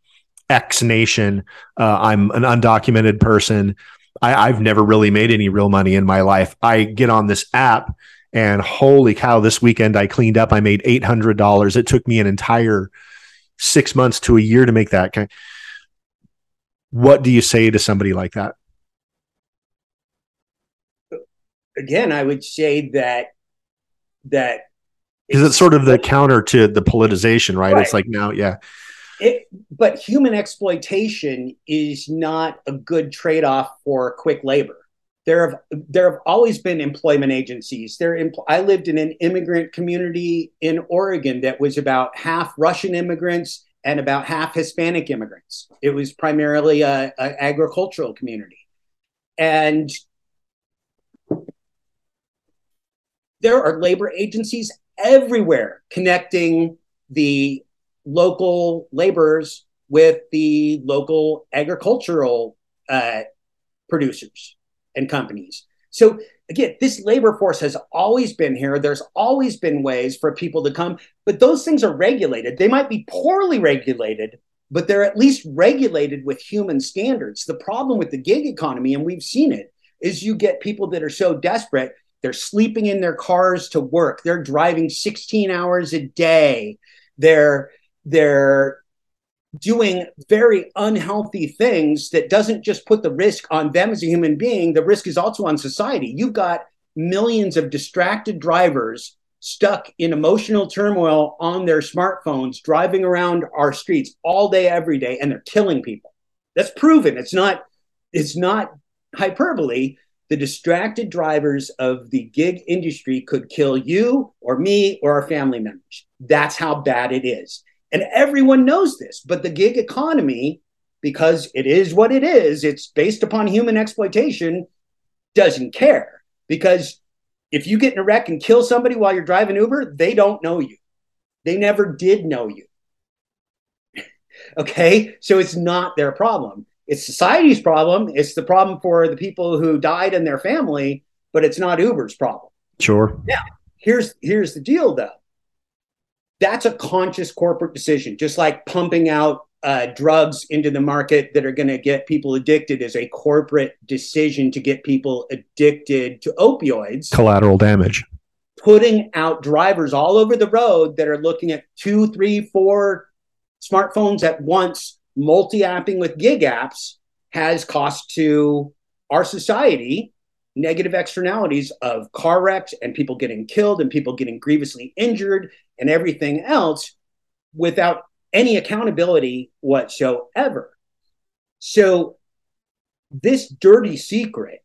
X nation. Uh, I'm an undocumented person. I, I've never really made any real money in my life. I get on this app and holy cow, this weekend I cleaned up. I made eight hundred dollars. It took me an entire six months to a year to make that. What do you say to somebody like that? Again, I would say that that because it's, it's, sort of the counter to the politicization, right? right. It's like now, yeah. It, but human exploitation is not a good trade-off for quick labor there have there have always been employment agencies. There, I lived in an immigrant community in Oregon that was about half Russian immigrants and about half Hispanic immigrants. It was primarily a, a agricultural community, and there are labor agencies everywhere connecting the local laborers with the local agricultural uh, producers and companies. So again, this labor force has always been here. There's always been ways for people to come, but those things are regulated. They might be poorly regulated, but they're at least regulated with human standards. The problem with the gig economy, and we've seen it, is you get people that are so desperate, they're sleeping in their cars to work. They're driving 16 hours a day. They're they're doing very unhealthy things that doesn't just put the risk on them as a human being, the risk is also on society. You've got millions of distracted drivers stuck in emotional turmoil on their smartphones, driving around our streets all day, every day, and they're killing people. That's proven. It's not, it's not hyperbole. The distracted drivers of the gig industry could kill you or me or our family members. That's how bad it is. And everyone knows this, but the gig economy, because it is what it is, it's based upon human exploitation, doesn't care. Because if you get in a wreck and kill somebody while you're driving Uber, they don't know you. They never did know you. *laughs* okay? So it's not their problem. It's society's problem. It's the problem for the people who died and their family, but it's not Uber's problem. Sure. Now, here's here's the deal though that's a conscious corporate decision, just like pumping out uh, drugs into the market that are going to get people addicted is a corporate decision to get people addicted to opioids. Collateral damage. Putting out drivers all over the road that are looking at two, three, four smartphones at once, multi apping with gig apps, has cost to our society negative externalities of car wrecks and people getting killed and people getting grievously injured and everything else without any accountability whatsoever. So, this dirty secret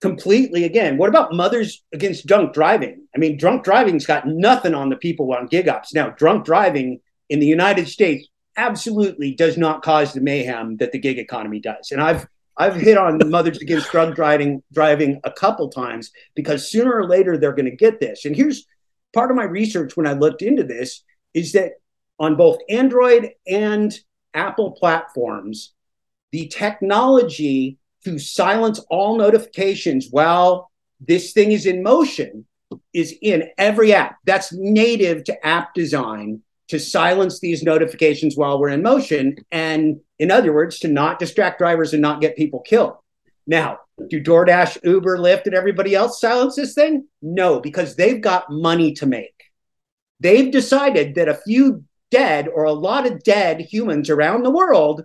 completely again what about mothers against drunk driving i mean drunk driving's got nothing on the people on gig ops now drunk driving in the united states absolutely does not cause the mayhem that the gig economy does and i've I've hit on mothers against drug driving driving a couple times because sooner or later they're going to get this. And here's part of my research when I looked into this is that on both Android and Apple platforms, the technology to silence all notifications while this thing is in motion is in every app. That's native to app design to silence these notifications while we're in motion. And in other words, to not distract drivers and not get people killed. Now, do DoorDash, Uber, Lyft, and everybody else silence this thing? No, because they've got money to make. They've decided that a few dead or a lot of dead humans around the world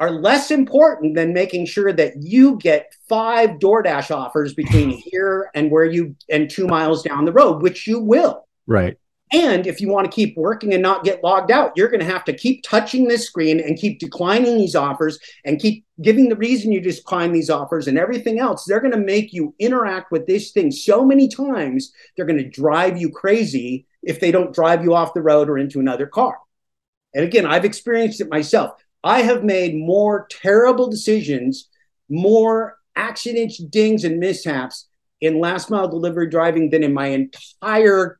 are less important than making sure that you get five DoorDash offers between *laughs* here and where you and two miles down the road, which you will. Right. And if you want to keep working and not get logged out, you're going to have to keep touching this screen and keep declining these offers and keep giving the reason you decline these offers and everything else. They're going to make you interact with this thing so many times, they're going to drive you crazy if they don't drive you off the road or into another car. And again, I've experienced it myself. I have made more terrible decisions, more accidents, dings, and mishaps in last mile delivery driving than in my entire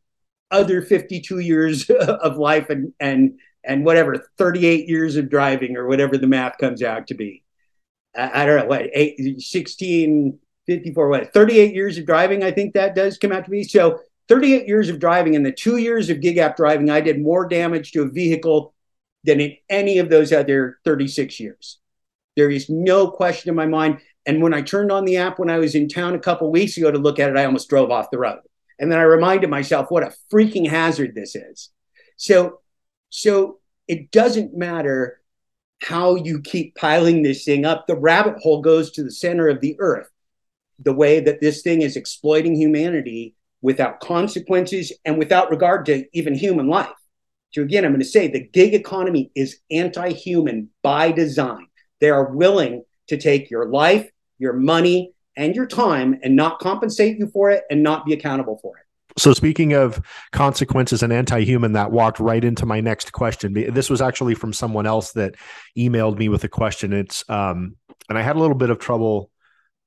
other 52 years *laughs* of life and and and whatever 38 years of driving or whatever the math comes out to be i, I don't know what eight, 16 54 what 38 years of driving i think that does come out to be so 38 years of driving and the two years of gig app driving i did more damage to a vehicle than in any of those other 36 years there is no question in my mind and when i turned on the app when i was in town a couple weeks ago to look at it i almost drove off the road and then I reminded myself what a freaking hazard this is. So, so it doesn't matter how you keep piling this thing up. The rabbit hole goes to the center of the earth. The way that this thing is exploiting humanity without consequences and without regard to even human life. So again, I'm going to say the gig economy is anti-human by design. They are willing to take your life, your money, and your time and not compensate you for it and not be accountable for it. So, speaking of consequences and anti human, that walked right into my next question. This was actually from someone else that emailed me with a question. It's, um, and I had a little bit of trouble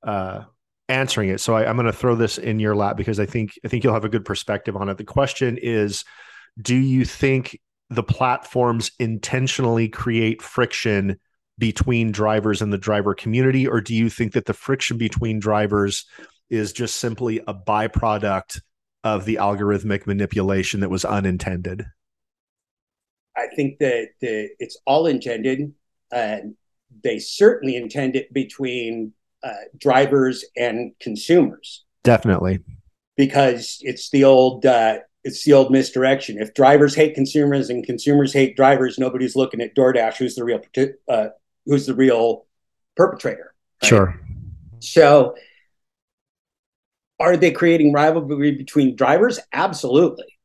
uh, answering it. So, I, I'm going to throw this in your lap because I think I think you'll have a good perspective on it. The question is Do you think the platforms intentionally create friction between drivers and the driver community, or do you think that the friction between drivers is just simply a byproduct of the algorithmic manipulation that was unintended? I think that the, it's all intended. Uh, they certainly intend it between uh, drivers and consumers. Definitely, because it's the old uh, it's the old misdirection. If drivers hate consumers and consumers hate drivers, nobody's looking at DoorDash, who's the real uh, who's the real perpetrator. Right? Sure. So, are they creating rivalry between drivers? Absolutely,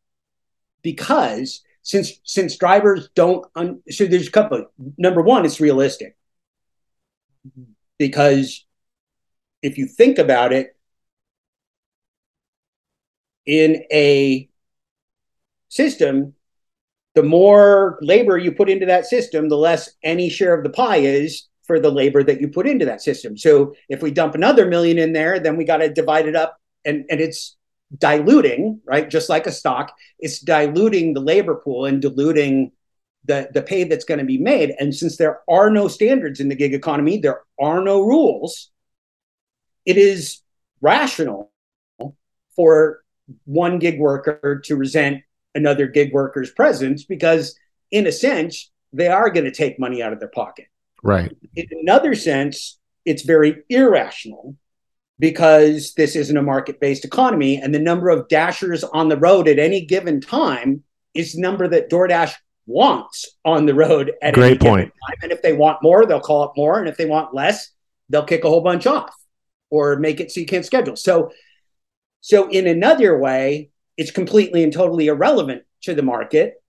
because since since drivers don't, un- so there's a couple. Number one, it's realistic because if you think about it, in a system, the more labor you put into that system, the less any share of the pie is for the labor that you put into that system. So if we dump another million in there, then we got to divide it up and, and it's diluting, right? Just like a stock, it's diluting the labor pool and diluting the, the pay that's going to be made. And since there are no standards in the gig economy, there are no rules, it is rational for one gig worker to resent another gig worker's presence because, in a sense, they are going to take money out of their pocket. Right. In another sense, it's very irrational because this isn't a market based economy. And the number of dashers on the road at any given time is the number that DoorDash wants on the road at Great point. And if they want more, they'll call it more. And if they want less, they'll kick a whole bunch off or make it so you can't schedule. So, so in another way, it's completely and totally irrelevant to the market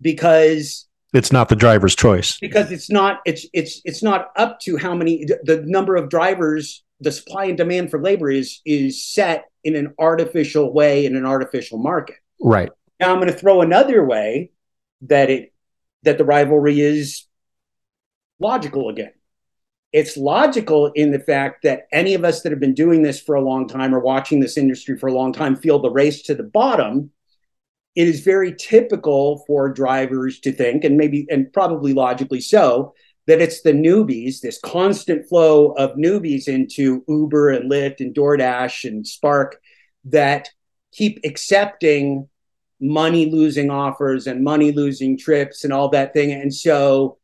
because it's not the driver's choice. Because it's not it's it's it's not up to how many the number of drivers the supply and demand for labor is is set in an artificial way in an artificial market. Right. Now i'm going to throw another way that it that the rivalry is logical again it's logical in the fact that any of us that have been doing this for a long time or watching this industry for a long time feel the race to the bottom. It is very typical for drivers to think, and maybe, and probably logically so, that it's the newbies, this constant flow of newbies into Uber and Lyft and DoorDash and Spark that keep accepting money losing offers and money losing trips and all that thing. And so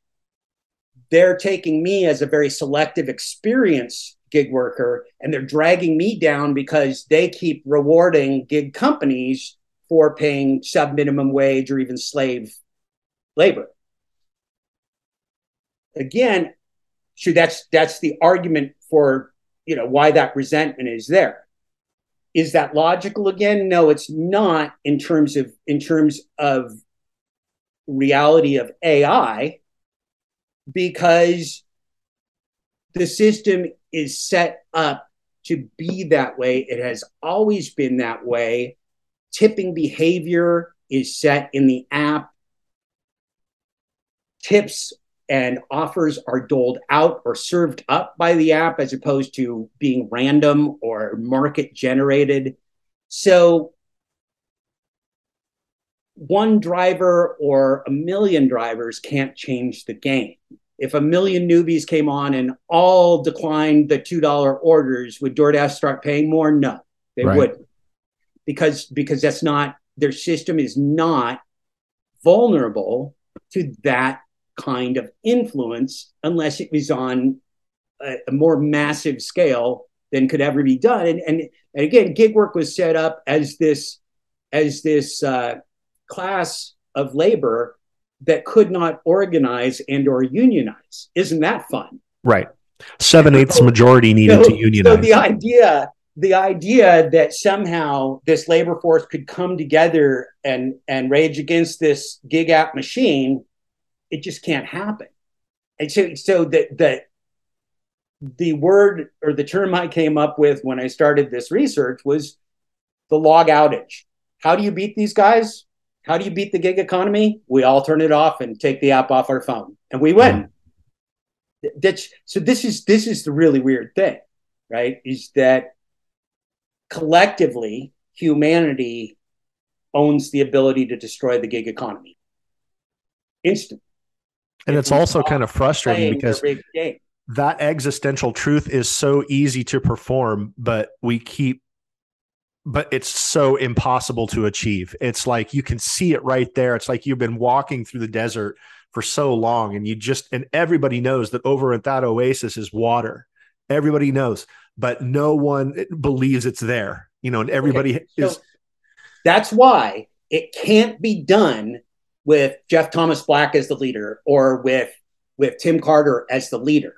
they're taking me as a very selective experience gig worker and they're dragging me down because they keep rewarding gig companies for paying sub minimum wage or even slave labor. Again so that's that's the argument for you know why that resentment is there. Is that logical again? No, it's not in terms of in terms of reality of AI because the system is set up to be that way. It has always been that way. Tipping behavior is set in the app. Tips and offers are doled out or served up by the app as opposed to being random or market generated. So, one driver or a million drivers can't change the game. If a million newbies came on and all declined the $2 orders, would DoorDash start paying more? No, they right. wouldn't. Because because that's not their system is not vulnerable to that kind of influence unless it was on a, a more massive scale than could ever be done. And, and, and again, gig work was set up as this as this uh, class of labor that could not organize and or unionize. Isn't that fun? Right. Seven eighths majority needed so, to unionize. So the idea the idea that somehow this labor force could come together and and rage against this gig app machine it just can't happen. And so, so that the the word or the term I came up with when I started this research was the log outage. How do you beat these guys? How do you beat the gig economy? We all turn it off and take the app off our phone, and we win. Mm. That's so. This is this is the really weird thing, right? Is that collectively humanity owns the ability to destroy the gig economy instantly and it's also kind of frustrating because that existential truth is so easy to perform, but we keep but it's so impossible to achieve. It's like you can see it right there. It's like you've been walking through the desert for so long and you just and everybody knows that over at that oasis is water. Everybody knows, but no one believes it's there. You know, and everybody okay. so is that's why it can't be done with Jeff Thomas Black as the leader or with with Tim Carter as the leader.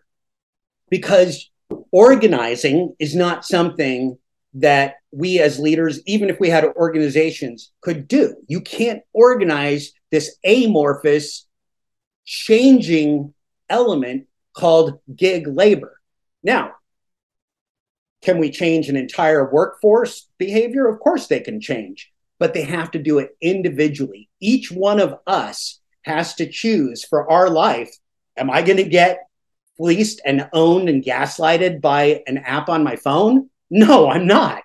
Because organizing is not something that we as leaders, even if we had organizations, could do. You can't organize this amorphous, changing element called gig labor. Now, can we change an entire workforce behavior? Of course, they can change but they have to do it individually. Each one of us has to choose for our life am I going to get fleeced and owned and gaslighted by an app on my phone? No, I'm not.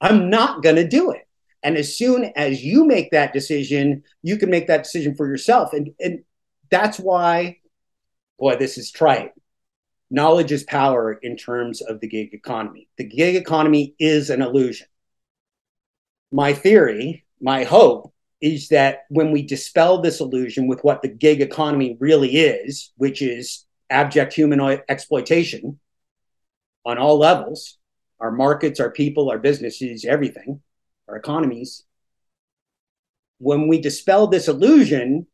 I'm not going to do it. And as soon as you make that decision, you can make that decision for yourself. And, and that's why, boy, this is trite. Knowledge is power in terms of the gig economy. The gig economy is an illusion my theory, my hope is that when we dispel this illusion with what the gig economy really is, which is abject human exploitation on all levels our markets, our people, our businesses, everything, our economies. When we dispel this illusion,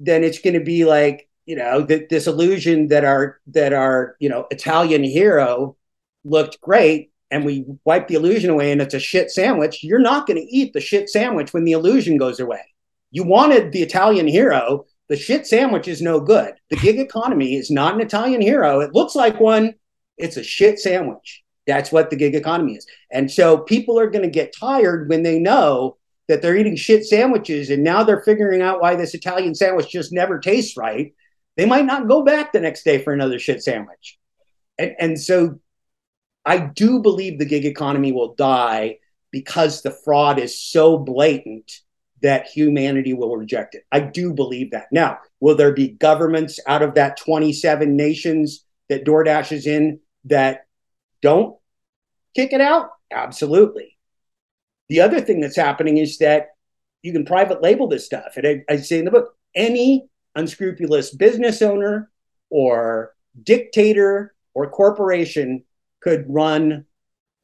then it's going to be like, you know, th- this illusion that our that our, you know, Italian hero looked great and we wipe the illusion away and it's a shit sandwich, you're not going to eat the shit sandwich when the illusion goes away. You wanted the Italian hero. The shit sandwich is no good. The gig economy is not an Italian hero. It looks like one, it's a shit sandwich. That's what the gig economy is. And so people are going to get tired when they know that they're eating shit sandwiches and now they're figuring out why this Italian sandwich just never tastes right. They might not go back the next day for another shit sandwich. And, and so I do believe the gig economy will die because the fraud is so blatant that humanity will reject it. I do believe that. Now, will there be governments out of that 27 nations that DoorDash is in that don't kick it out? Absolutely. The other thing that's happening is that you can private label this stuff. And I, I say in the book, any unscrupulous business owner or dictator or corporation could run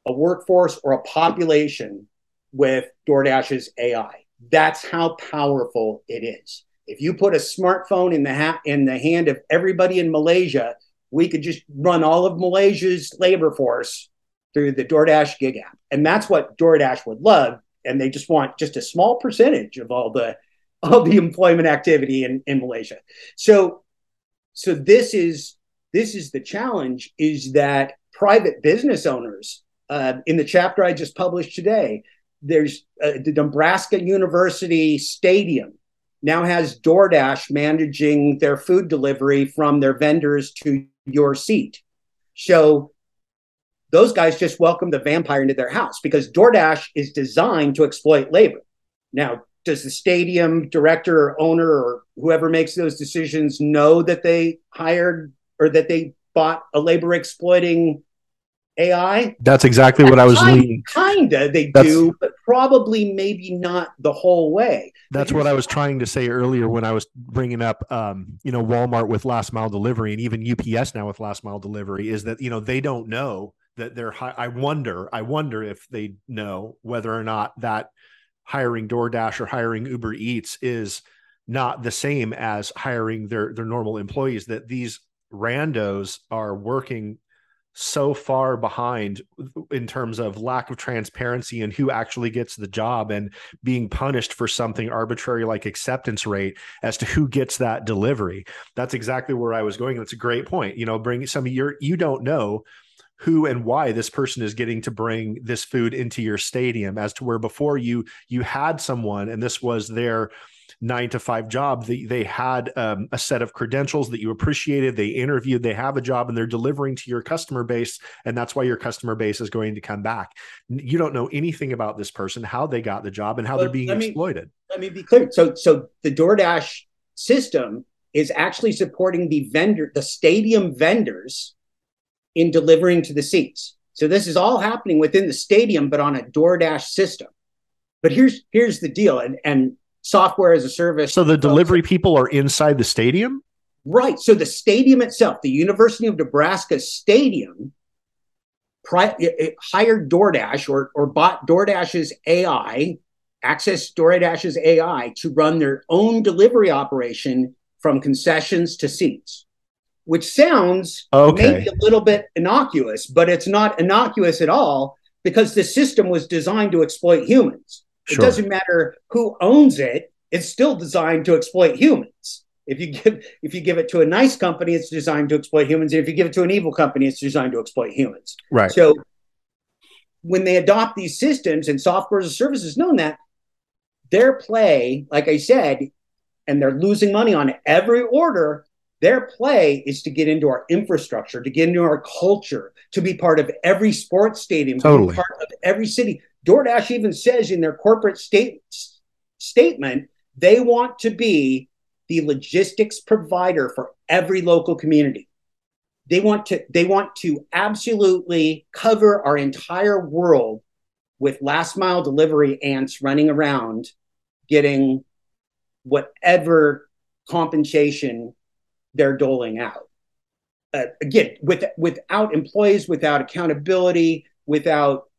a workforce or a population with DoorDash's AI. That's how powerful it is. If you put a smartphone in the ha- in the hand of everybody in Malaysia, we could just run all of Malaysia's labor force through the DoorDash gig app. And that's what DoorDash would love. And they just want just a small percentage of all the all the employment activity in, in Malaysia. So so this is this is the challenge is that private business owners uh, in the chapter I just published today, there's uh, the Nebraska University Stadium now has DoorDash managing their food delivery from their vendors to your seat. So those guys just welcome the vampire into their house because DoorDash is designed to exploit labor. Now, does the stadium director or owner or whoever makes those decisions know that they hired or that they bought a labor exploiting AI? That's exactly what I was kind, leaning. Kinda, they That's- do, but probably maybe not the whole way. That's what I was trying to say earlier when I was bringing up, um, you know, Walmart with last mile delivery and even UPS now with last mile delivery is that you know they don't know that they're. Hi- I wonder. I wonder if they know whether or not that hiring DoorDash or hiring Uber Eats is not the same as hiring their their normal employees. That these randos are working so far behind in terms of lack of transparency and who actually gets the job and being punished for something arbitrary like acceptance rate as to who gets that delivery. That's exactly where I was going. That's a great point. You know, bring some of your you don't know who and why this person is getting to bring this food into your stadium as to where before you you had someone and this was their nine to five job they, they had um, a set of credentials that you appreciated they interviewed they have a job and they're delivering to your customer base and that's why your customer base is going to come back you don't know anything about this person how they got the job and how Well, they're being let me- exploited Let me be clear. So, so the DoorDash system is actually supporting the vendor, the stadium vendors, in delivering to the seats. So this is all happening within the stadium, but on a DoorDash system. But here's here's the deal, and and software as a service. so the delivery people are inside the stadium Right. So the stadium itself, the University of Nebraska Stadium, pri- it, it hired DoorDash or, or bought DoorDash's AI, access DoorDash's AI to run their own delivery operation from concessions to seats, which sounds Okay. maybe a little bit innocuous, but it's not innocuous at all because the system was designed to exploit humans. It doesn't matter who owns it; it's still designed to exploit humans. If you give if you give it to a nice company, it's designed to exploit humans. And if you give it to an evil company, it's designed to exploit humans. right So when they adopt these systems and software as a service is known that their play, like I said, and they're losing money on every order, their play is to get into our infrastructure, to get into our culture, to be part of every sports stadium, to Totally. be part of every city. DoorDash even says in their corporate state, statement they want to be the logistics provider for every local community. They want to they want to absolutely cover our entire world with last mile delivery ants running around getting whatever compensation they're doling out. Uh, again with without employees without accountability without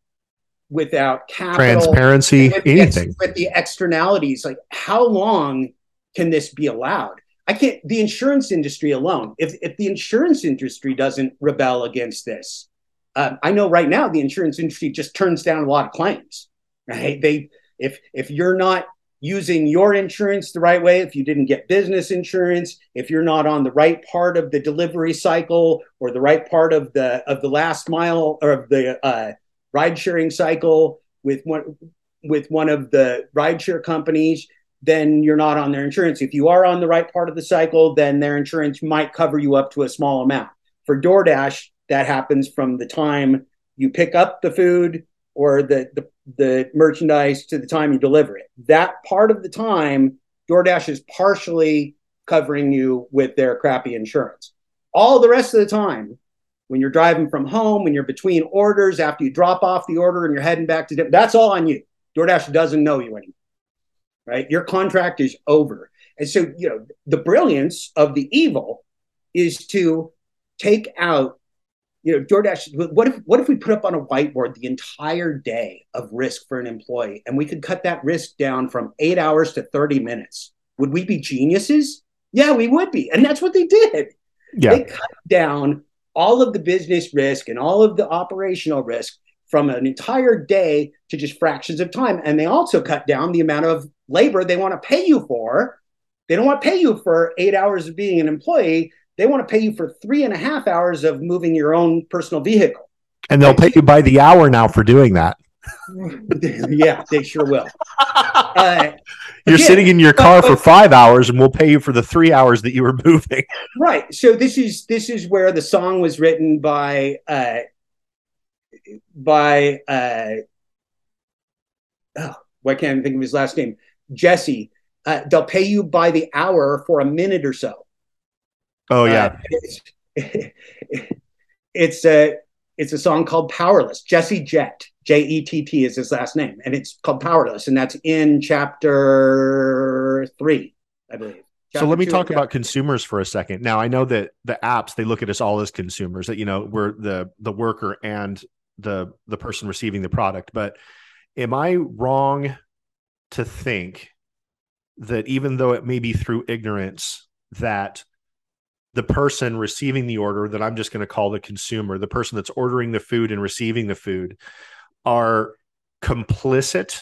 without capital transparency with anything ex- with the externalities like how long can this be allowed? I can't the insurance industry alone if, if the insurance industry doesn't rebel against this um, i know right now the insurance industry just turns down a lot of claims right? They if if you're not using your insurance the right way if you didn't get business insurance if you're not on the right part of the delivery cycle or the right part of the of the last mile or of the uh, ride sharing cycle with one with one of the rideshare companies, then you're not on their insurance. If you are on the right part of the cycle, then their insurance might cover you up to a small amount. For DoorDash, that happens from the time you pick up the food or the, the, the merchandise to the time you deliver it. That part of the time, DoorDash is partially covering you with their crappy insurance. All the rest of the time, when you're driving from home, when you're between orders, after you drop off the order and you're heading back to, that's all on you. DoorDash doesn't know you anymore, right? Your contract is over. And so, you know, the brilliance of the evil is to take out, you know, DoorDash. What if, what if we put up on a whiteboard the entire day of risk for an employee and we could cut that risk down from eight hours to 30 minutes? Would we be geniuses? Yeah, we would be. And that's what they did yeah they cut down all of the business risk and all of the operational risk from an entire day to just fractions of time. And they also cut down the amount of labor they want to pay you for. They don't want to pay you for eight hours of being an employee. They want to pay you for three and a half hours of moving your own personal vehicle. And they'll pay you by the hour now for doing that. *laughs* yeah, they sure will. Uh, You're again, sitting in your car but, but, for five hours, and we'll pay you for the three hours that you were *laughs* moving. Right. So this is this is where the song was written by uh, by uh, oh, why can't I think of his last name? Jesse. Uh, they'll pay you by the hour for a minute or so. Oh yeah. Uh, it's, *laughs* it's a it's a song called Powerless. Jesse Jett, J E T T is his last name, and it's called Powerless, and that's in chapter three, I believe. Chapter so let me talk about consumers for a second. Now I know that the apps they look at us all as consumers. That you know we're the the worker and the the person receiving the product. But am I wrong to think that even though it may be through ignorance that the person receiving the order that I'm just going to call the consumer, the person that's ordering the food and receiving the food, are complicit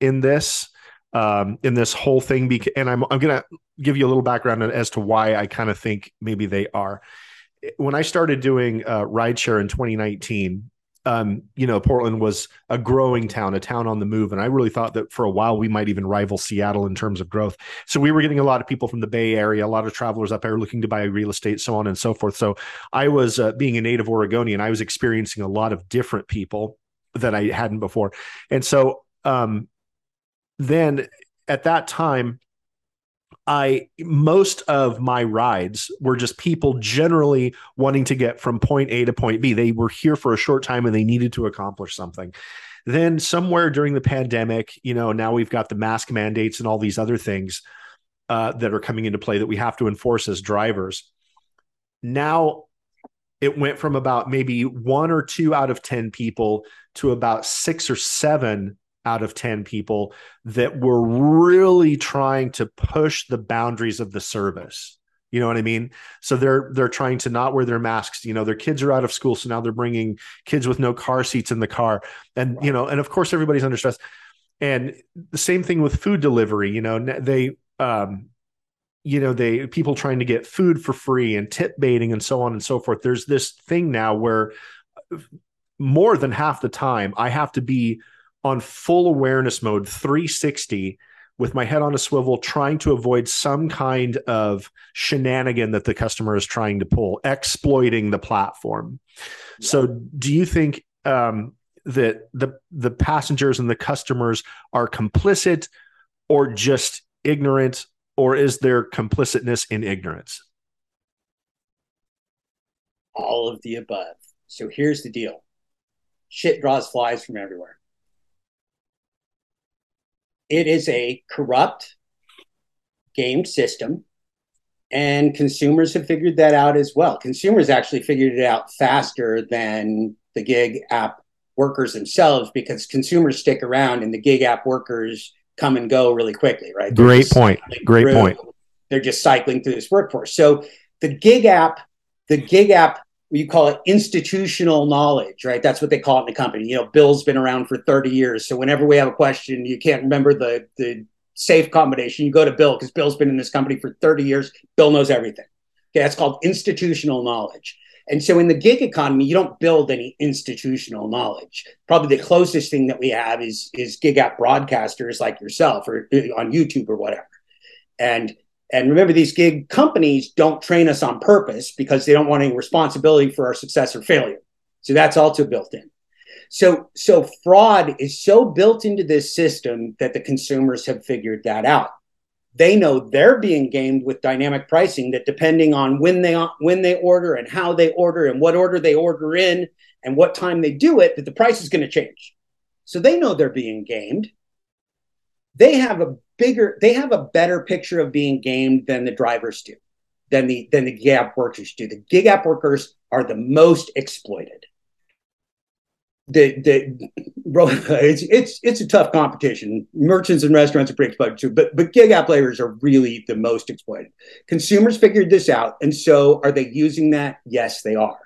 in this um, in this whole thing. And I'm I'm to give you a little background as to why I kind of think maybe they are. When I started doing uh, rideshare in 2019, um, you know, Portland was a growing town, a town on the move. And I really thought that for a while we might even rival Seattle in terms of growth. So we were getting a lot of people from the Bay Area, a lot of travelers up there looking to buy real estate, so on and so forth. So I was, uh, being a native Oregonian, I was experiencing a lot of different people that I hadn't before. And so um, then at that time, I most of my rides were just people generally wanting to get from point A to point B. They were here for a short time and they needed to accomplish something. Then somewhere during the pandemic, you know, now we've got the mask mandates and all these other things uh, that are coming into play that we have to enforce as drivers. Now it went from about maybe one or two out of 10 people to about six or seven out of 10 people that were really trying to push the boundaries of the service. You know what i mean? So they're they're trying to not wear their masks. You know their kids are out of school so now they're bringing kids with no car seats in the car. And you know and of course everybody's under stress. And the same thing with food delivery. You know they um you know they people trying to get food for free and tip baiting and so on and so forth. There's this thing now where more than half the time i have to be on full awareness mode 360 with my head on a swivel trying to avoid some kind of shenanigan that the customer is trying to pull exploiting the platform. Yeah. so do you think um, that the the passengers and the customers are complicit or just ignorant or is there complicitness in ignorance? All of the above. So here's the deal shit draws flies from everywhere. It is a corrupt game system and consumers have figured that out as well. Consumers actually figured it out faster than the gig app workers themselves because consumers stick around and the gig app workers come and go really quickly right? They're great point. great through, point. They're just cycling through this workforce. So the gig app the gig app you call it institutional knowledge, right? That's what they call it in the company. You know, Bill's been around for 30 years. So whenever we have a question, you can't remember the the safe combination, you go to Bill because Bill's been in this company for 30 years. Bill knows everything. Okay, that's called institutional knowledge. And so in the gig economy, you don't build any institutional knowledge. Probably the closest thing that we have is is gig app broadcasters like yourself or uh, on YouTube or whatever. And and remember, these gig companies don't train us on purpose because they don't want any responsibility for our success or failure. So that's also built in. So, so fraud is so built into this system that the consumers have figured that out. They know they're being gamed with dynamic pricing that depending on when they when they order and how they order and what order they order in and what time they do it, that the price is going to change. So they know they're being gamed. They have a bigger they have a better picture of being gamed than the drivers do than the than the gig app workers do. The gig app workers are the most exploited. The the *laughs* it's it's it's a tough competition. Merchants and restaurants are pretty exploited too but but gig app laborers are really the most exploited. Consumers figured this out and so are they using that? Yes they are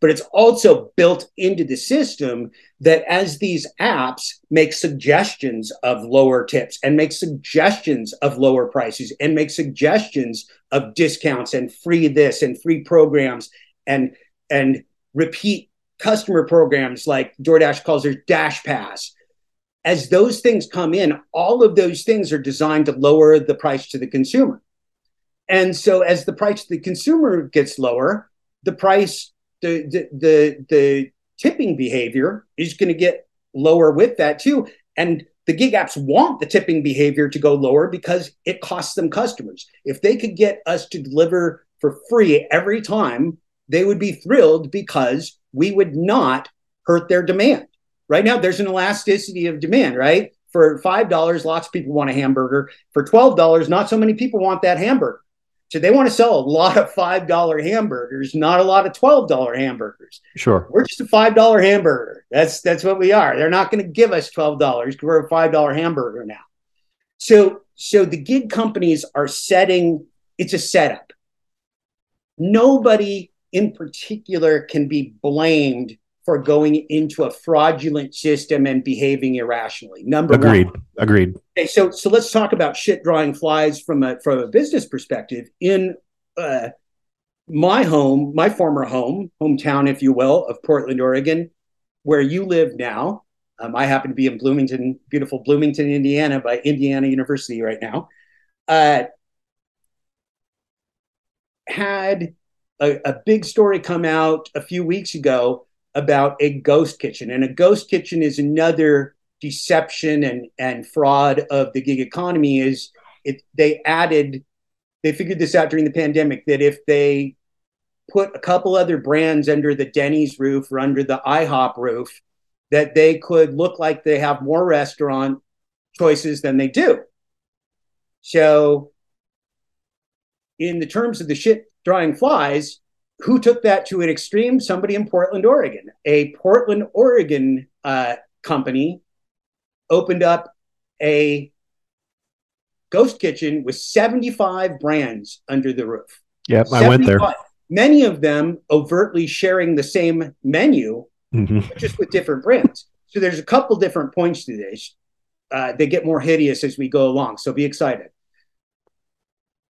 but it's also built into the system that as these apps make suggestions of lower tips and make suggestions of lower prices and make suggestions of discounts and free this and free programs and and repeat customer programs like DoorDash calls their DashPass. As those things come in, all of those things are designed to lower the price to the consumer. And so as the price to the consumer gets lower, the price, the the the, the tipping behavior is going to get lower with that too. And the gig apps want the tipping behavior to go lower because it costs them customers. If they could get us to deliver for free every time, they would be thrilled because we would not hurt their demand. Right now, there's an elasticity of demand, right? For $5, lots of people want a hamburger. For $12, not so many people want that hamburger. So they want to sell a lot of $5 hamburgers, not a lot of $12 hamburgers. Sure. We're just a $5 hamburger. That's that's what we are. They're not going to give us $12 because we're a $5 hamburger now. So so the gig companies are setting it's a setup. Nobody in particular can be blamed for going into a fraudulent system and behaving irrationally. Number agreed. one. Agreed. Okay, so so let's talk about shit drawing flies from a from a business perspective. In uh, my home, my former home, hometown, if you will, of Portland, Oregon, where you live now. Um, I happen to be in Bloomington, beautiful Bloomington, Indiana, by Indiana University right now. Uh, had a, a big story come out a few weeks ago about a ghost kitchen. And a ghost kitchen is another deception and, and fraud of the gig economy is it they added they figured this out during the pandemic that if they put a couple other brands under the Denny's roof or under the IHOP roof, that they could look like they have more restaurant choices than they do. So, in the terms of the shit drawing flies, who took that to an extreme? Somebody in Portland, Oregon. A Portland, Oregon uh, company opened up a ghost kitchen with 75 brands under the roof. Yep, I went there. Many of them overtly sharing the same menu, mm-hmm. just with different brands. So there's a couple different points to this. Uh, they get more hideous as we go along. So be excited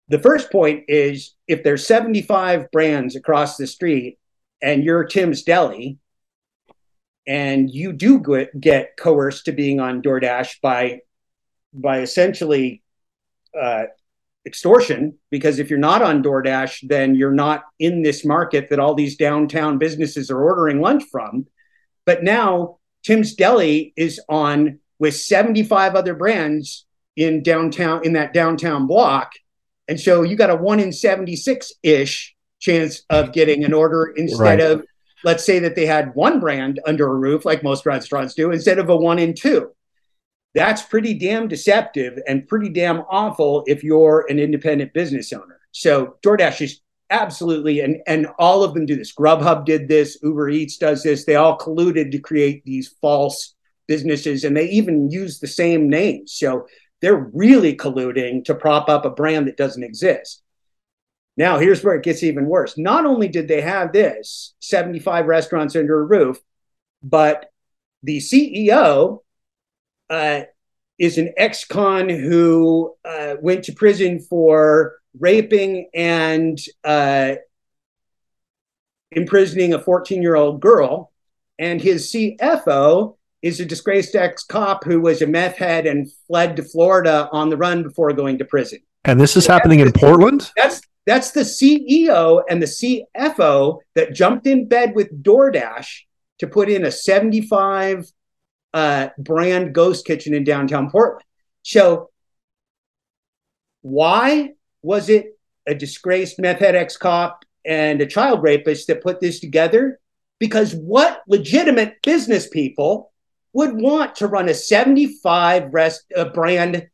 the first point is if there's 75 brands across the street and you're Tim's Deli and you do get coerced to being on DoorDash by by essentially uh, extortion because if you're not on DoorDash then you're not in this market that all these downtown businesses are ordering lunch from. But now Tim's Deli is on with 75 other brands in downtown in that downtown block and so you got a one in 76 ish chance of getting an order instead right. of, let's say that they had one brand under a roof, like most restaurants do, instead of a one in two. That's pretty damn deceptive and pretty damn awful if you're an independent business owner. So DoorDash is absolutely, and, and all of them do this. Grubhub did this, Uber Eats does this. They all colluded to create these false businesses and they even use the same names. So they're really colluding to prop up a brand that doesn't exist. Now, here's where it gets even worse. Not only did they have this 75 restaurants under a roof, but the CEO uh, is an ex con who uh, went to prison for raping and uh, imprisoning a 14 year old girl. And his CFO is a disgraced ex cop who was a meth head and fled to Florida on the run before going to prison. And this is so happening in Portland? That's that's the CEO and the CFO that jumped in bed with DoorDash to put in a 75 uh, brand ghost kitchen in downtown Portland. So, why was it a disgraced meth head ex cop and a child rapist that put this together? Because what legitimate business people would want to run a 75 rest uh, brand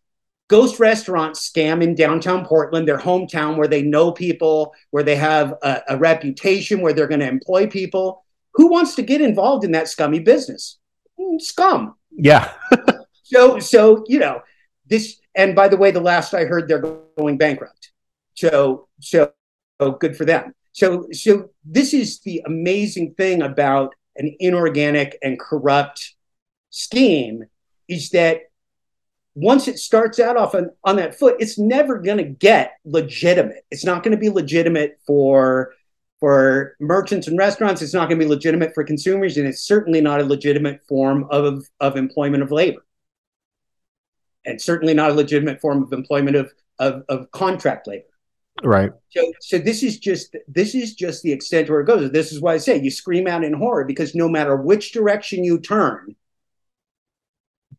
ghost restaurant scam in downtown Portland, their hometown, where they know people, where they have a, a reputation, where they're going to employ people. Who wants to get involved in that scummy business? Mm, scum. Yeah. *laughs* so, so you know this. And by the way, the last I heard, they're going bankrupt. So, so good for them. So, so this is the amazing thing about an inorganic and corrupt scheme is that once it starts out off on, on that foot, it's never going to get legitimate. It's not going to be legitimate for for merchants and restaurants. It's not going to be legitimate for consumers, and it's certainly not a legitimate form of of employment of labor, and certainly not a legitimate form of employment of of, of contract labor. Right. So, so this is just this is just the extent where it goes. This is why I say you scream out in horror because no matter which direction you turn,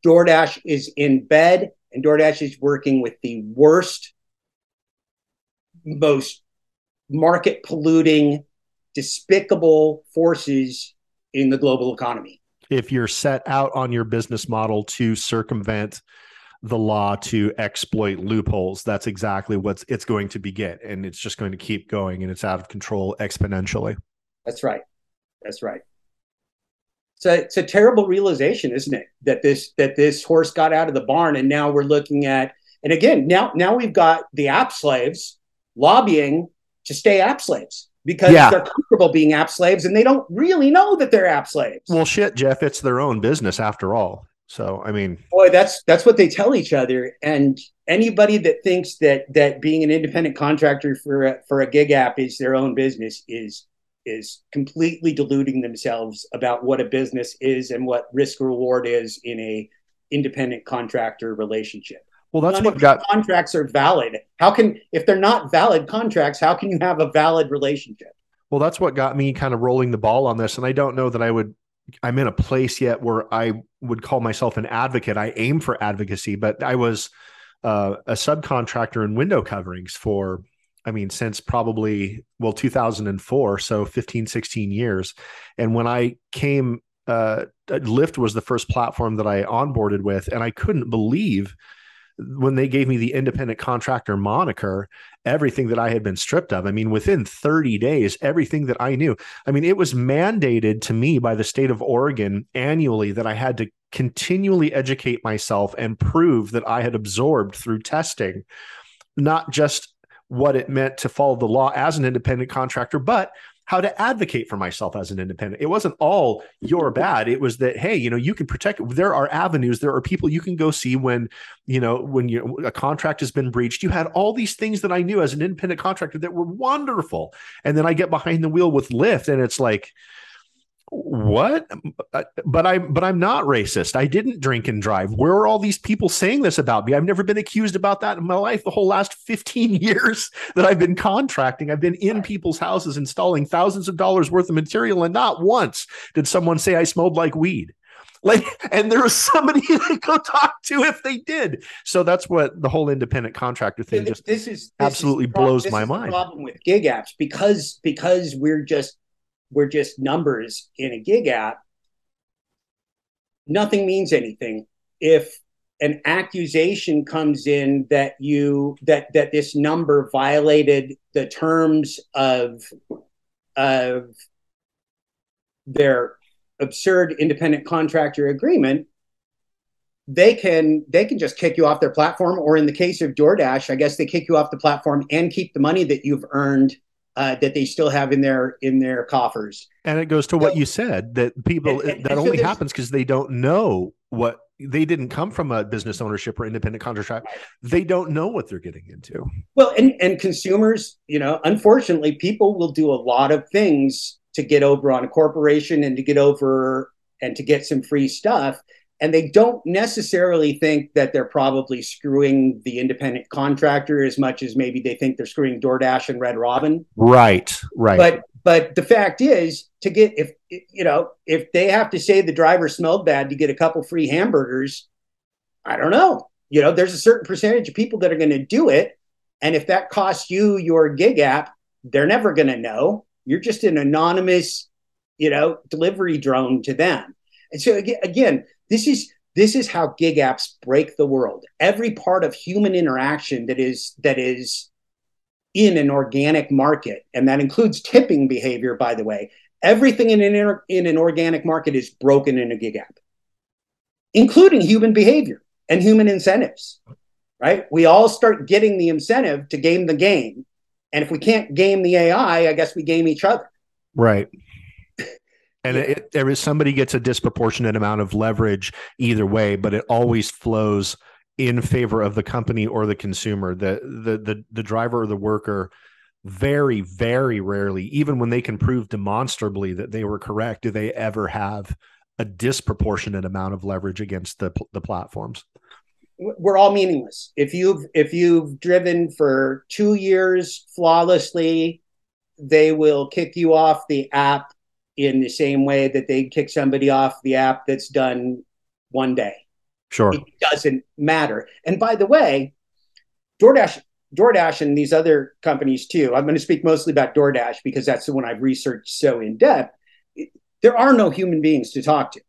DoorDash is in bed and DoorDash is working with the worst, most market polluting, despicable forces in the global economy. If you're set out on your business model to circumvent the law to exploit loopholes, that's exactly what it's going to begin. And it's just going to keep going and it's out of control exponentially. That's right. That's right. So it's a terrible realization, isn't it? That this that this horse got out of the barn, and now we're looking at, and again, now now we've got the app slaves lobbying to stay app slaves because yeah. they're comfortable being app slaves and they don't really know that they're app slaves. Well, shit, Jeff, it's their own business after all. So, I mean, boy, that's that's what they tell each other. And anybody that thinks that that being an independent contractor for a, for a gig app is their own business is is completely deluding themselves about what a business is and what risk reward is in a independent contractor relationship. Well, that's None what got contracts are valid. How can if they're not valid contracts, how can you have a valid relationship? Well, that's what got me kind of rolling the ball on this and I don't know that I would I'm in a place yet where I would call myself an advocate. I aim for advocacy, but I was uh, a subcontractor in window coverings for I mean, since probably, well, 2004, so 15, 16 years. And when I came, uh, Lyft was the first platform that I onboarded with, and I couldn't believe when they gave me the independent contractor moniker, everything that I had been stripped of. I mean, within 30 days, everything that I knew. I mean, it was mandated to me by the state of Oregon annually that I had to continually educate myself and prove that I had absorbed through testing, not just what it meant to follow the law as an independent contractor, but how to advocate for myself as an independent. It wasn't all you're bad. It was that hey, you know, you can protect. There are avenues. There are people you can go see when you know when you a contract has been breached. You had all these things that I knew as an independent contractor that were wonderful, and then I get behind the wheel with Lyft, and it's like what? Uh, but i but i'm not racist. I didn't drink and drive. Where are all these people saying this about me? I've never been accused about that in my life. The whole last 15 *laughs* years that i've been contracting i've been in people's houses installing thousands of dollars worth of material and not once did someone say i smelled like weed. Like *laughs* and there was somebody *laughs* to go talk to if they did. So that's what the whole independent contractor thing just this is this absolutely is blows my mind. problem with gig apps because because we're just we're just numbers in a gig app, nothing means anything. If an accusation comes in that you that that this number violated the terms of of their absurd independent contractor agreement they can they can just kick you off their platform or in the case of DoorDash I guess they kick you off the platform and keep the money that you've earned uh, that they still have in their in their coffers. And it goes to what you said that people and, and, that and only so happens because they don't know what they didn't come from a business ownership or independent contract. They don't know what they're getting into. Well, and and consumers, you know, unfortunately, people will do a lot of things to get over on a corporation and to get over and to get some free stuff and they don't necessarily think that they're probably screwing the independent contractor as much as maybe they think they're screwing DoorDash and Red Robin. Right, right. But but the fact is to get if you know if they have to say the driver smelled bad to get a couple free hamburgers, I don't know. You know, there's a certain percentage of people that are going to do it, and if that costs you your gig app, they're never going to know. You're just an anonymous, you know, delivery drone to them. And so again, this is this is how gig apps break the world. Every part of human interaction that is that is in an organic market, and that includes tipping behavior, by the way. Everything in an inter- in an organic market is broken in a gig app, including human behavior and human incentives. Right? We all start getting the incentive to game the game, And if we can't game the AI, I guess we game each other. Right. And yeah. it, there is somebody gets a disproportionate amount of leverage either way, but it always flows in favor of the company or the consumer. The the the the driver or the worker very very rarely even when they can prove demonstrably that they were correct do they ever have a disproportionate amount of leverage against the the platforms we're all meaningless if you've if you've driven for 2 years flawlessly they will kick you off the app in the same way that they kick somebody off the app that's done one day sure it doesn't matter and by the way DoorDash DoorDash and these other companies too. I'm going to speak mostly about DoorDash because that's the one I've researched so in depth. There are no human beings to talk to.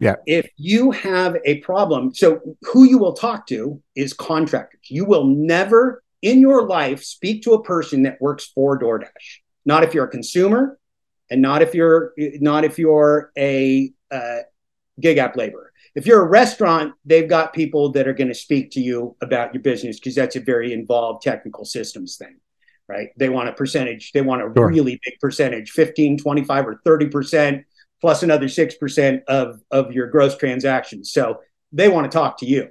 Yeah. If you have a problem, so who you will talk to is contractors. You will never in your life speak to a person that works for DoorDash. Not if you're a consumer, and not if you're not if you're a uh, gig app laborer if you're a restaurant, they've got people that are going to speak to you about your business because that's a very involved technical systems thing, right? They want a percentage, they want a sure. really big percentage 15, 25, or 30%, plus another 6% of, of your gross transactions. So they want to talk to you.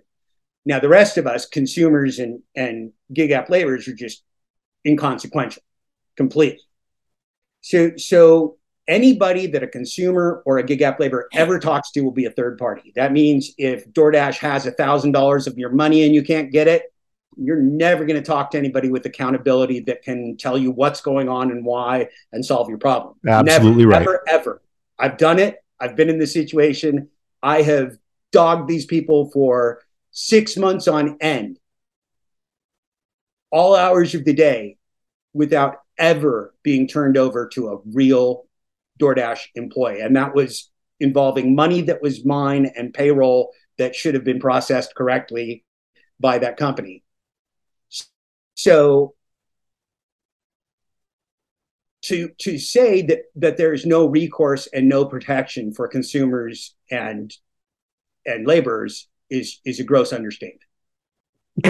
Now, the rest of us, consumers and, and gig app laborers, are just inconsequential completely. So, so anybody that a consumer or a gig app laborer ever talks to will be a third party. That means if DoorDash has a thousand dollars of your money and you can't get it, you're never going to talk to anybody with accountability that can tell you what's going on and why and solve your problem. Absolutely never, right. Ever, ever. I've done it. I've been in this situation. I have dogged these people for six months on end, all hours of the day, without ever being turned over to a real DoorDash employee. And that was involving money that was mine and payroll that should have been processed correctly by that company. So to to say that that there is no recourse and no protection for consumers and and laborers is is a gross understatement.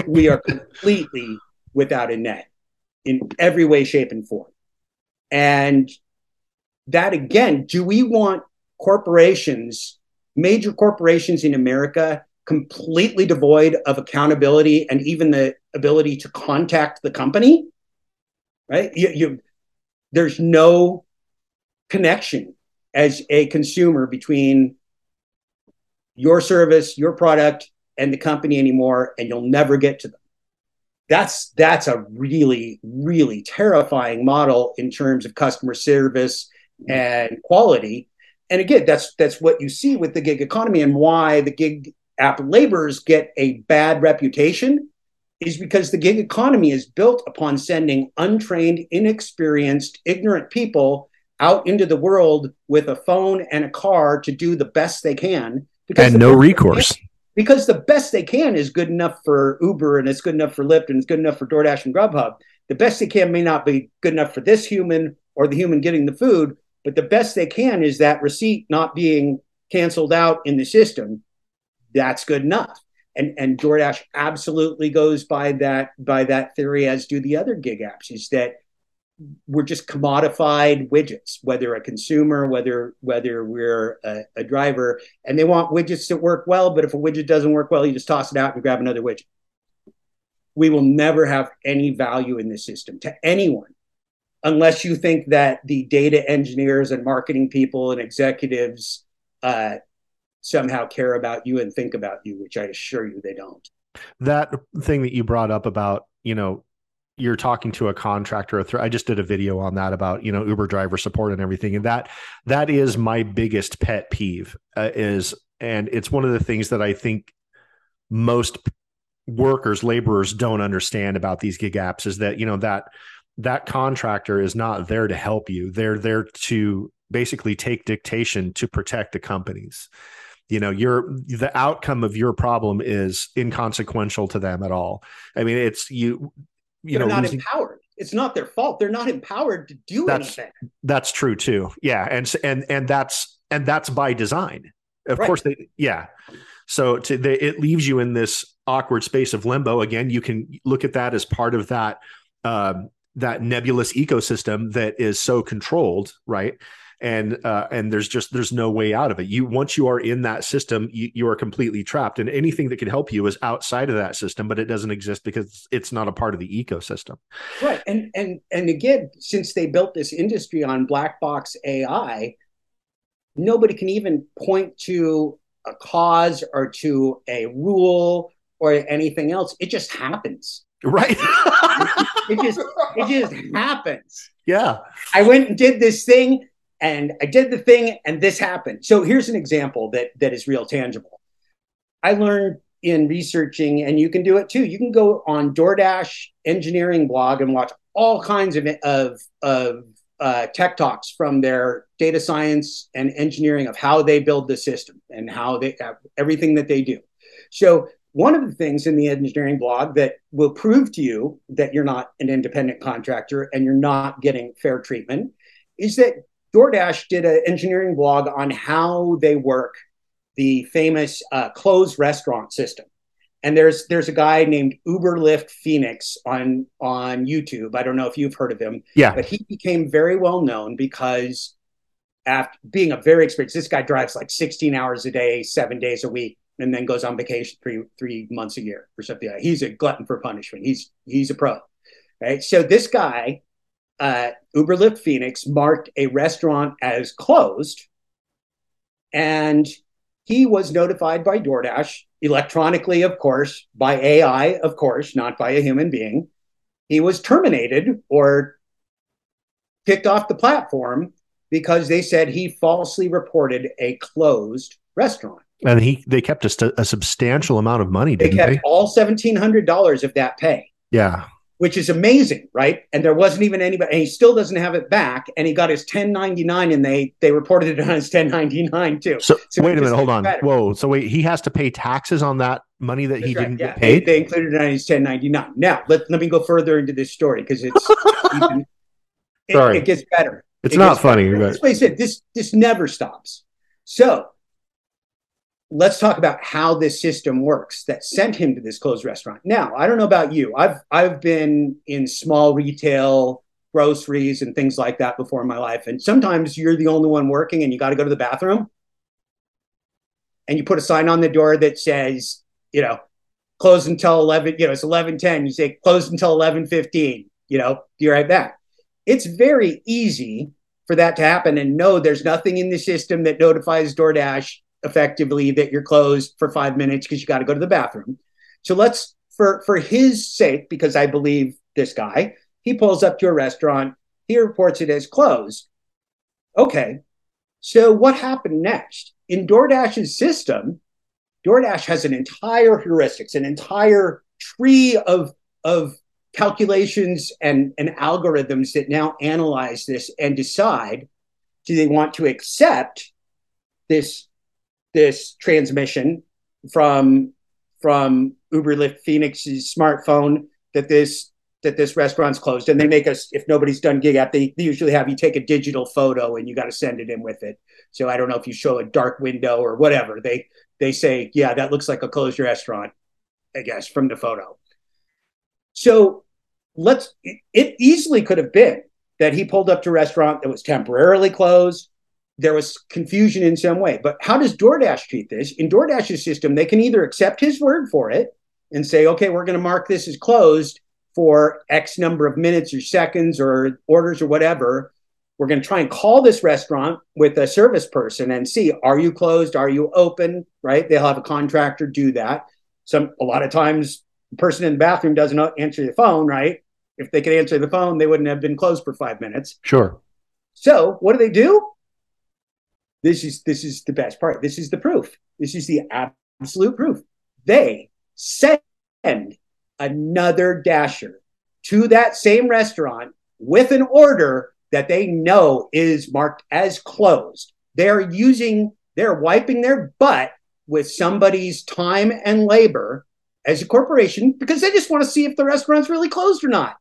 we are completely without a net in every way, shape, and form. And that again, do we want corporations, major corporations in America, completely devoid of accountability and even the ability to contact the company? Right? You, you there's no connection as a consumer between your service, your product, and the company anymore, and you'll never get to them. That's that's a really, really terrifying model in terms of customer service and quality. And again, that's that's what you see with the gig economy and why the gig app laborers get a bad reputation is because the gig economy is built upon sending untrained, inexperienced, ignorant people out into the world with a phone and a car to do the best they can. Because and no recourse. Because the best they can is good enough for Uber and it's good enough for Lyft and it's good enough for DoorDash and Grubhub. The best they can may not be good enough for this human or the human getting the food, but the best they can is that receipt not being canceled out in the system. That's good enough. And and DoorDash absolutely goes by that by that theory, as do the other gig apps, is that we're just commodified widgets, whether a consumer, whether whether we're a, a, driver, and they want widgets that work well. But if a widget doesn't work well, you just toss it out and grab another widget. We will never have any value in this system to anyone unless you think that the data engineers and marketing people and executives uh, somehow care about you and think about you, which I assure you they don't. That thing that you brought up about, you know, you're talking to a contractor. I just did a video on that about, you know, Uber driver support and everything. And that, that is my biggest pet peeve uh, is, and it's one of the things that I think most workers, laborers don't understand about these gig apps is that, you know, that that contractor is not there to help you. They're there to basically take dictation to protect the companies. You know, your the outcome of your problem is inconsequential to them at all. I mean, it's you. You They're know, not losing, empowered. It's not their fault. They're not empowered to do that's, anything. That's true too. Yeah, and and and that's and that's by design. Of right. course, they yeah. So to, they, it leaves you in this awkward space of limbo. Again, you can look at that as part of that um, that nebulous ecosystem that is so controlled, right? And uh, and there's just there's no way out of it. You once you are in that system, you, you are completely trapped. And anything that can help you is outside of that system, but it doesn't exist because it's not a part of the ecosystem. Right. And and and again, since they built this industry on black box AI, nobody can even point to a cause or to a rule or anything else. It just happens. Right. it just it just happens. *laughs* Yeah. I went and did this thing and I did the thing and this happened. So here's an example that that is real tangible. I learned in researching and you can do it too. You can go on DoorDash engineering blog and watch all kinds of of of uh, tech talks from their data science and engineering of how they build the system and how they uh, everything that they do. So one of the things in the engineering blog that will prove to you that you're not an independent contractor and you're not getting fair treatment is that DoorDash did an engineering blog on how they work the famous uh, closed restaurant system. And there's there's a guy named Uber Uberlift Phoenix on on YouTube. I don't know if you've heard of him. Yeah. But he became very well known because after being a very experienced, this guy drives like 16 hours a day, seven days a week, and then goes on vacation three three months a year or something. Like he's a glutton for punishment. He's he's a pro, right? So this guy, uh, Uberlift Phoenix, marked a restaurant as closed, and he was notified by DoorDash electronically, of course, by AI, of course, not by a human being. He was terminated or kicked off the platform because they said he falsely reported a closed restaurant. And he they kept a, a substantial amount of money. They kept they? all seventeen hundred dollars of that pay. Yeah, which is amazing, right? And there wasn't even anybody, and he still doesn't have it back. And he got his 1099, and they they reported it on his 1099 too. So, so wait a minute, hold on. Better. Whoa, so wait, he has to pay taxes on that money that That's he right, didn't yeah. get paid. They, they, included it on his 1099. Now let let me go further into this story because it's *laughs* it, Sorry. It, gets better. It's it not funny. But... That's said. This this never stops. So let's talk about how this system works that sent him to this closed restaurant. Now, I don't know about you. I've I've been in small retail, groceries and things like that before in my life. And sometimes you're the only one working and you got to go to the bathroom. And you put a sign on the door that says, you know, close until 11, you know, it's 11:10. You say close until 11:15, you know, you're right back. It's very easy for that to happen and no there's nothing in the system that notifies DoorDash effectively that you're closed for five minutes because you got to go to the bathroom. So let's, for for his sake, because I believe this guy, he pulls up to a restaurant. He reports it as closed. Okay. So what happened next? In DoorDash's system, DoorDash has an entire heuristics, an entire tree of, of calculations and, and algorithms that now analyze this and decide do they want to accept this this transmission from from Uber Uberlift Phoenix's smartphone that this that this restaurant's closed. And they make us if nobody's done gig app they, they usually have you take a digital photo and you got to send it in with it. So i don't know if you show a dark window or whatever. They they say yeah that looks like a closed restaurant i guess from the photo. So let's it easily could have been that he pulled up to a restaurant that was temporarily closed there was confusion in some way. But how does DoorDash treat this? In DoorDash's system, they can either accept his word for it and say, okay, we're going to mark this as closed for X number of minutes or seconds or orders or whatever. We're going to try and call this restaurant with a service person and see, are you closed? Are you open? Right? They'll have a contractor do that. Some a lot of times the person in the bathroom doesn't answer the phone, right? If they could answer the phone, they wouldn't have been closed for five minutes. Sure. So what do they do? This is this is the best part. This is the proof. This is the absolute proof. They send another dasher to that same restaurant with an order that they know is marked as closed. They're using, they're wiping their butt with somebody's time and labor as a corporation because they just want to see if the restaurant's really closed or not.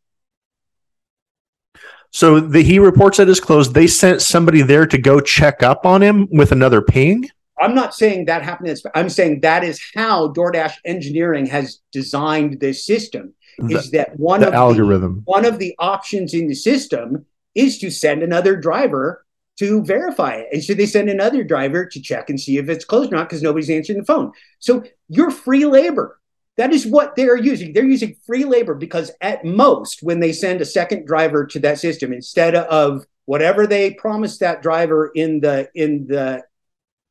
So the, he reports that it's closed. They sent somebody there to go check up on him with another ping. I'm not saying that happened. I'm saying that is how DoorDash engineering has designed this system. the, is that one of algorithm the, one of the options in the system is to send another driver to verify it. And so they send another driver to check and see if it's closed or not because nobody's answering the phone. So you're free labor. That is what they're using. They're using free labor because at most, when they send a second driver to that system, instead of whatever they promised that driver in the in the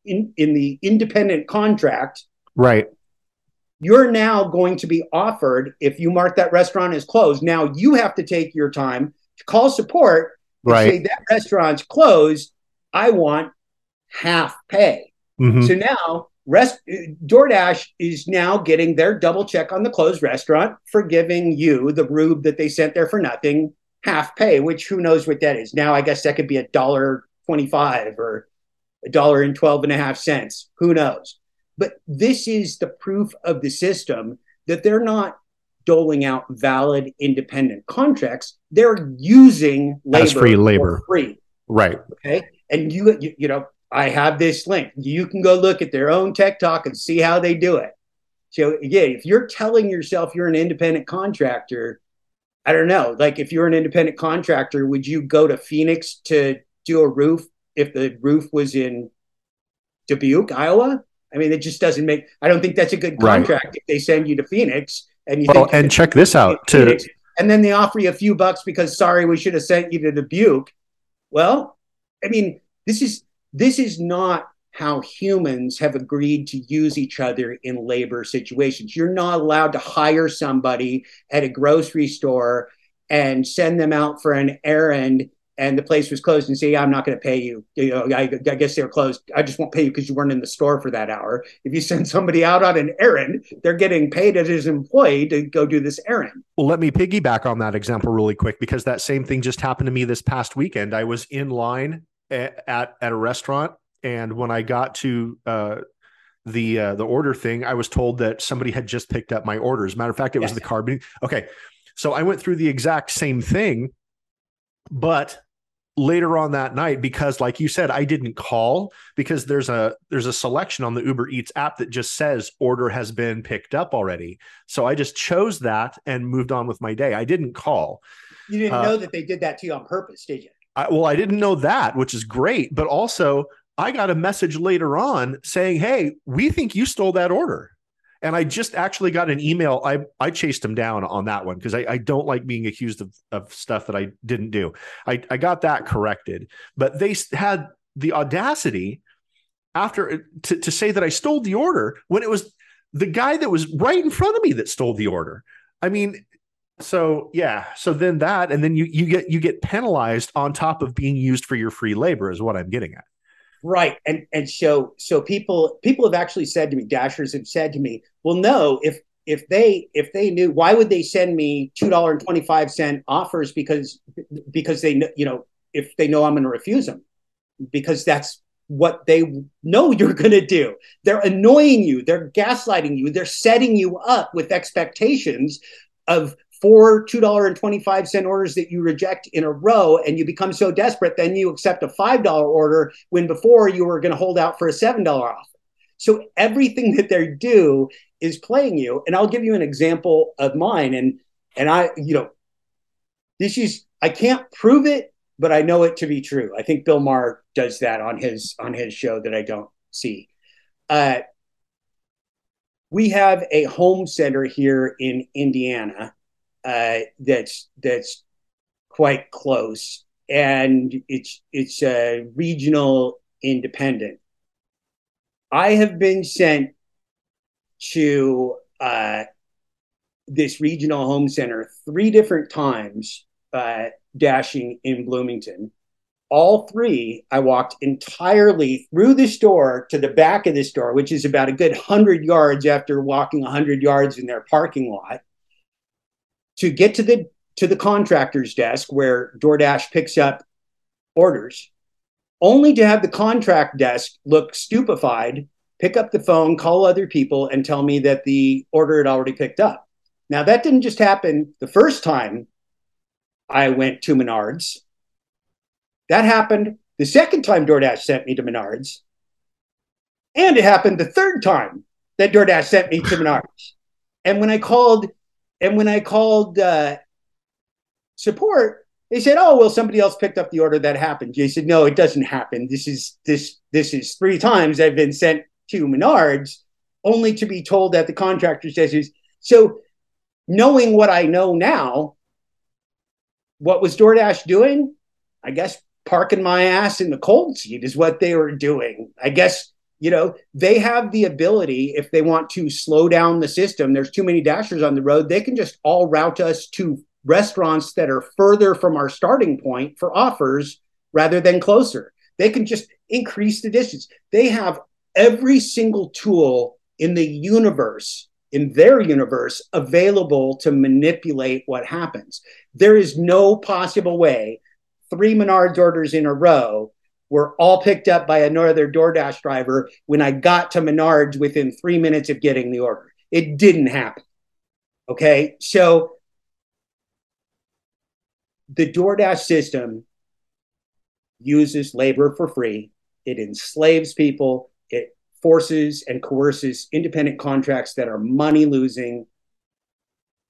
in, in the independent contract, right? You're now going to be offered if you mark that restaurant as closed. Now you have to take your time to call support right. say that restaurant's closed. I want half pay. Mm-hmm. So now rest DoorDash is now getting their double check on the closed restaurant for giving you the rube that they sent there for nothing half pay, which who knows what that is. Now I guess that could be a dollar twenty-five or a dollar and twelve and a half cents. Who knows? But this is the proof of the system that they're not doling out valid independent contracts. They're using labor as free labor, free. Right. Okay. And you, you, you know, I have this link. You can go look at their own tech talk and see how they do it. So again, if you're telling yourself you're an independent contractor, I don't know. Like if you're an independent contractor, would you go to Phoenix to do a roof if the roof was in Dubuque, Iowa? I mean, it just doesn't make. I don't think that's a good contract right. if they send you to Phoenix and you well, and check this out too. And then they offer you a few bucks because sorry, we should have sent you to Dubuque. Well, I mean, this is this is not how humans have agreed to use each other in labor situations. You're not allowed to hire somebody at a grocery store and send them out for an errand and the place was closed and say, I'm not going to pay you. You know, I, I guess they're closed. I just won't pay you because you weren't in the store for that hour. If you send somebody out on an errand, they're getting paid as his employee to go do this errand. Well, let me piggyback on that example really quick because that same thing just happened to me this past weekend. I was in line at at, a restaurant, and when I got to uh, the uh, the order thing, I was told that somebody had just picked up my orders. Matter of fact, it yes. was the carbon. Okay, so I went through the exact same thing, but later on that night because like you said i didn't call because there's a there's a selection on the uber eats app that just says order has been picked up already so i just chose that and moved on with my day i didn't call you didn't uh, know that they did that to you on purpose did you I, well i didn't know that which is great but also i got a message later on saying hey we think you stole that order and I just actually got an email. I I chased him down on that one because I, I don't like being accused of, of stuff that I didn't do. I, I got that corrected. But they had the audacity after to, to say that I stole the order when it was the guy that was right in front of me that stole the order. I mean, so yeah, so then that and then you you get you get penalized on top of being used for your free labor is what I'm getting at. Right. And and so so people people have actually said to me, dashers have said to me, well, no, if if they if they knew why would they send me two dollar and twenty five cent offers because because they you know if they know I'm going to refuse them because that's what they know you're going to do. They're annoying you. They're gaslighting you. They're setting you up with expectations of four $2.25 orders that you reject in a row and you become so desperate, then you accept a $5 order when before you were going to hold out for a $7 offer. So everything that they do is playing you. And I'll give you an example of mine. And and I, you know, this is I can't prove it, but I know it to be true. I think Bill Maher does that on his on his show that I don't see. Uh, we have a home center here in Indiana uh, that's that's quite close, and it's it's a regional independent. I have been sent to uh, this regional home center three different times, uh, dashing in Bloomington. All three, I walked entirely through the store to the back of the store, which is about a good hundred yards after walking hundred yards in their parking lot to get to the to the contractor's desk where DoorDash picks up orders, only to have the contract desk look stupefied, pick up the phone, call other people, and tell me that the order had already picked up. Now that didn't just happen the first time I went to Menards. That happened the second time DoorDash sent me to Menards. And it happened the third time that DoorDash sent me to Menards. And when I called And when I called uh, support, they said, "Oh, well, somebody else picked up the order that happened." They said, "No, it doesn't happen. This is this this is three times I've been sent to Menards, only to be told that the contractor says he's so." Knowing what I know now, what was DoorDash doing? I guess parking my ass in the cold seat is what they were doing. I guess you know they have the ability if they want to slow down the system. There's too many dashers on the road. They can just all route us to restaurants that are further from our starting point for offers rather than closer. They can just increase the distance. They have every single tool in the universe, in their universe, available to manipulate what happens. There is no possible way three Menards orders in a row were all picked up by another DoorDash driver when I got to Menards within three minutes of getting the order. It didn't happen. Okay. So the DoorDash system uses labor for free. It enslaves people. It forces and coerces independent contracts that are money losing,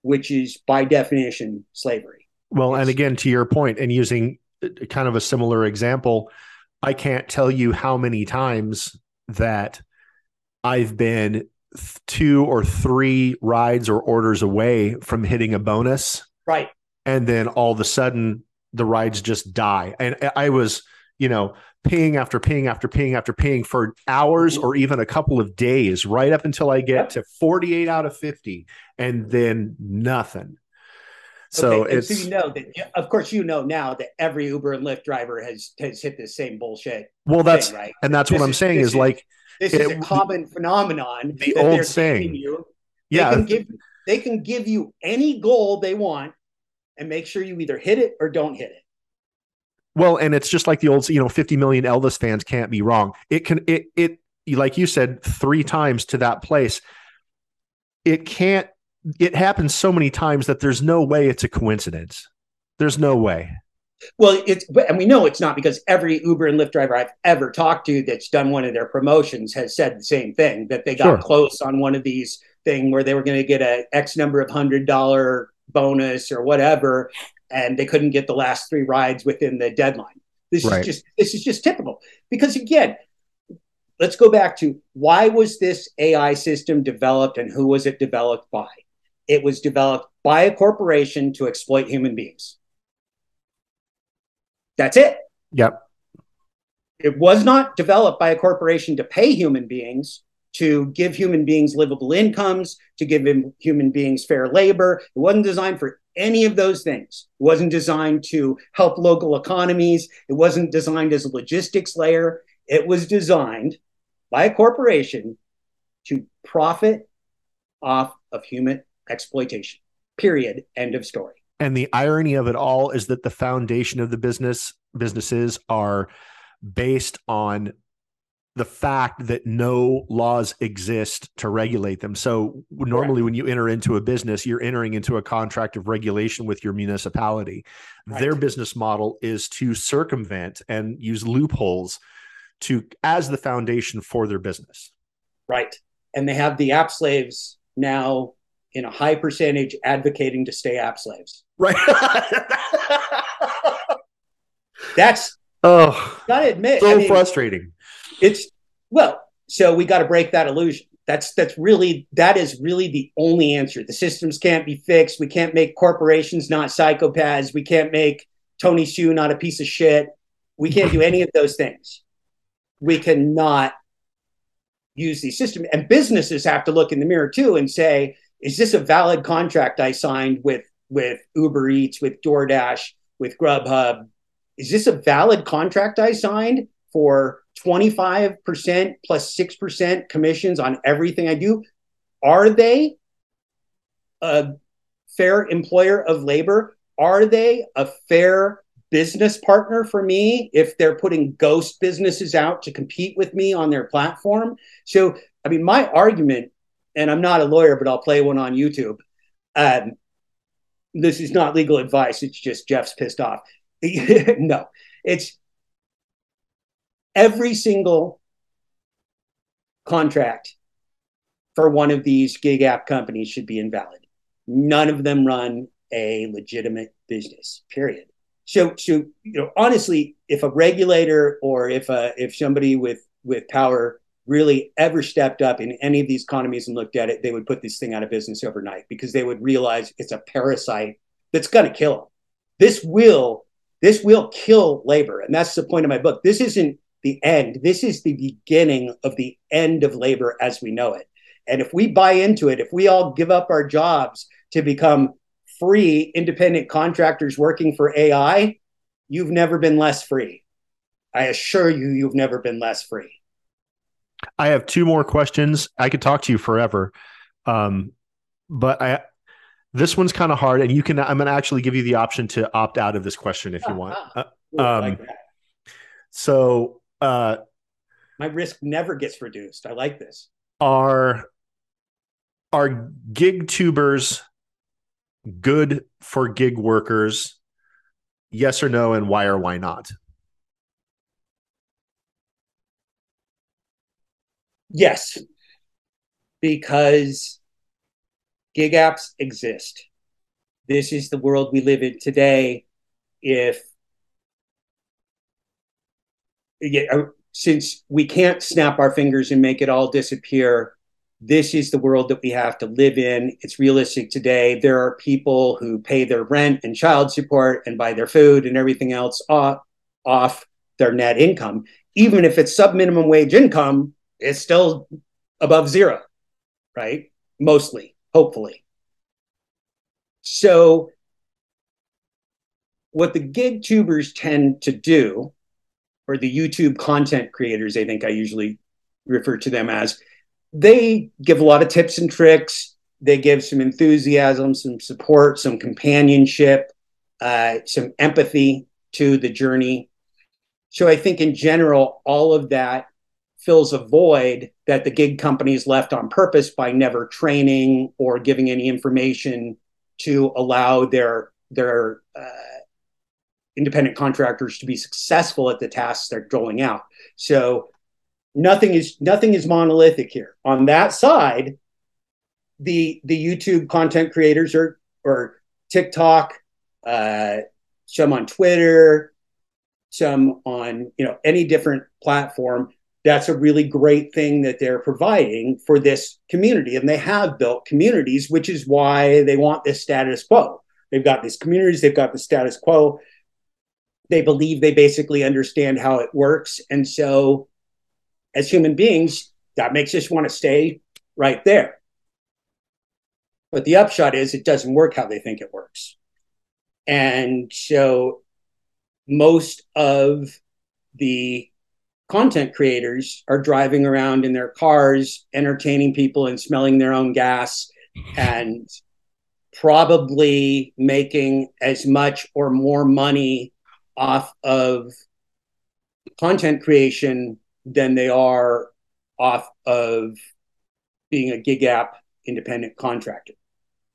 which is by definition slavery. Well, and again, to your point, and using uh, kind of a similar example, I can't tell you how many times that I've been two or three rides or orders away from hitting a bonus. Right and then all of a sudden the rides just die. And I was, you know, paying after paying after paying after paying for hours mm-hmm. or even a couple of days, right up until I get to 48 out of 50, and then nothing. So okay, it's you know that of course you know now that every Uber and Lyft driver has has hit the same bullshit. Well, that's thing, right, and that's this what I'm saying is, is, like this it, is a common phenomenon. The old saying, you, yeah, they can give they can give you any goal they want and make sure you either hit it or don't hit it. Well, and it's just like the old, you know, 50 million Elvis fans can't be wrong. It can, it, it, like you said, three times to that place. It can't, it happens so many times that there's no way it's a coincidence. There's no way. Well, it's, and we know it's not because every Uber and Lyft driver I've ever talked to that's done one of their promotions has said the same thing that they got sure. close on one of these thing where they were going to get a X number of hundred dollar bonus or whatever, and they couldn't get the last three rides within the deadline. This right. is just this is just typical because again, let's go back to why was this AI system developed and who was it developed by? It was developed by a corporation to exploit human beings. That's it. Yep. It was not developed by a corporation to pay human beings to give human beings livable incomes, to give human beings fair labor. It wasn't designed for any of those things. It wasn't designed to help local economies. It wasn't designed as a logistics layer. It was designed by a corporation to profit off of human exploitation. Period. End of story. And the irony of it all is that the foundation of the business businesses are based on the fact that no laws exist to regulate them. So normally when you enter into a business, you're entering into a contract of regulation with your municipality. Right. Their business model is to circumvent and use loopholes to as the foundation for their business. Right. And they have the app slaves now in a high percentage advocating to stay app slaves. Right. *laughs* That's oh gotta admit so I mean, frustrating it's well, so we got to break that illusion. That's that's really that is really the only answer. The systems can't be fixed. We can't make corporations not psychopaths. We can't make Tony Xu not a piece of shit. We can't do any of those things. We cannot use these systems. And businesses have to look in the mirror too and say, is this a valid contract I signed with with Uber Eats, with DoorDash, with Grubhub? Is this a valid contract I signed for 25% plus 6% commissions on everything I do. Are they a fair employer of labor? Are they a fair business partner for me if they're putting ghost businesses out to compete with me on their platform? So, I mean, my argument, and I'm not a lawyer, but I'll play one on YouTube. Um, this is not legal advice. It's just Jeff's pissed off. *laughs* no, it's every single contract for one of these gig app companies should be invalid. none of them run a legitimate business. Period. So, so you know, honestly, if a regulator or if a if somebody with with power really ever stepped up in any of these economies and looked at it, they would put this thing out of business overnight because they would realize it's a parasite that's going to kill them. This will this will kill labor, and that's the point of my book. This isn't the end. This is the beginning of the end of labor as we know it. And if we buy into it, if we all give up our jobs to become free independent contractors working for AI, you've never been less free. I assure you, you've never been less free. I have two more questions. I could talk to you forever, um, but I this one's kind of hard, and you can. I'm going to actually give you the option to opt out of this question if you want. *laughs* Uh, um, like so, uh, my risk never gets reduced. I like this. Are are gig tubers good for gig workers? Yes or no, and why or why not? Yes, because gig apps exist. This is the world we live in today. If yeah, uh, since we can't snap our fingers and make it all disappear, this is the world that we have to live in. It's realistic today. There are people who pay their rent and child support and buy their food and everything else off, off their net income. Even if it's sub minimum wage income, it's still above zero, right? Mostly, hopefully. So, what the gig tubers tend to do, or the YouTube content creators, I think I usually refer to them as, they give a lot of tips and tricks. They give some enthusiasm, some support, some companionship, uh, some empathy to the journey. So I think in general, all of that fills a void that the gig companies left on purpose by never training or giving any information to allow their their uh, independent contractors to be successful at the tasks they're going out. So nothing is nothing is monolithic here. On that side, the the YouTube content creators are or TikTok, uh, some on Twitter, some on you know any different platform. That's a really great thing that they're providing for this community, and they have built communities, which is why they want this status quo. They've got these communities, they've got the status quo. They believe they basically understand how it works, and so as human beings, that makes us want to stay right there. But the upshot is it doesn't work how they think it works. And so most of the content creators are driving around in their cars, entertaining people and smelling their own gas and probably making as much or more money off of content creation than they are off of being a gig app independent contractor.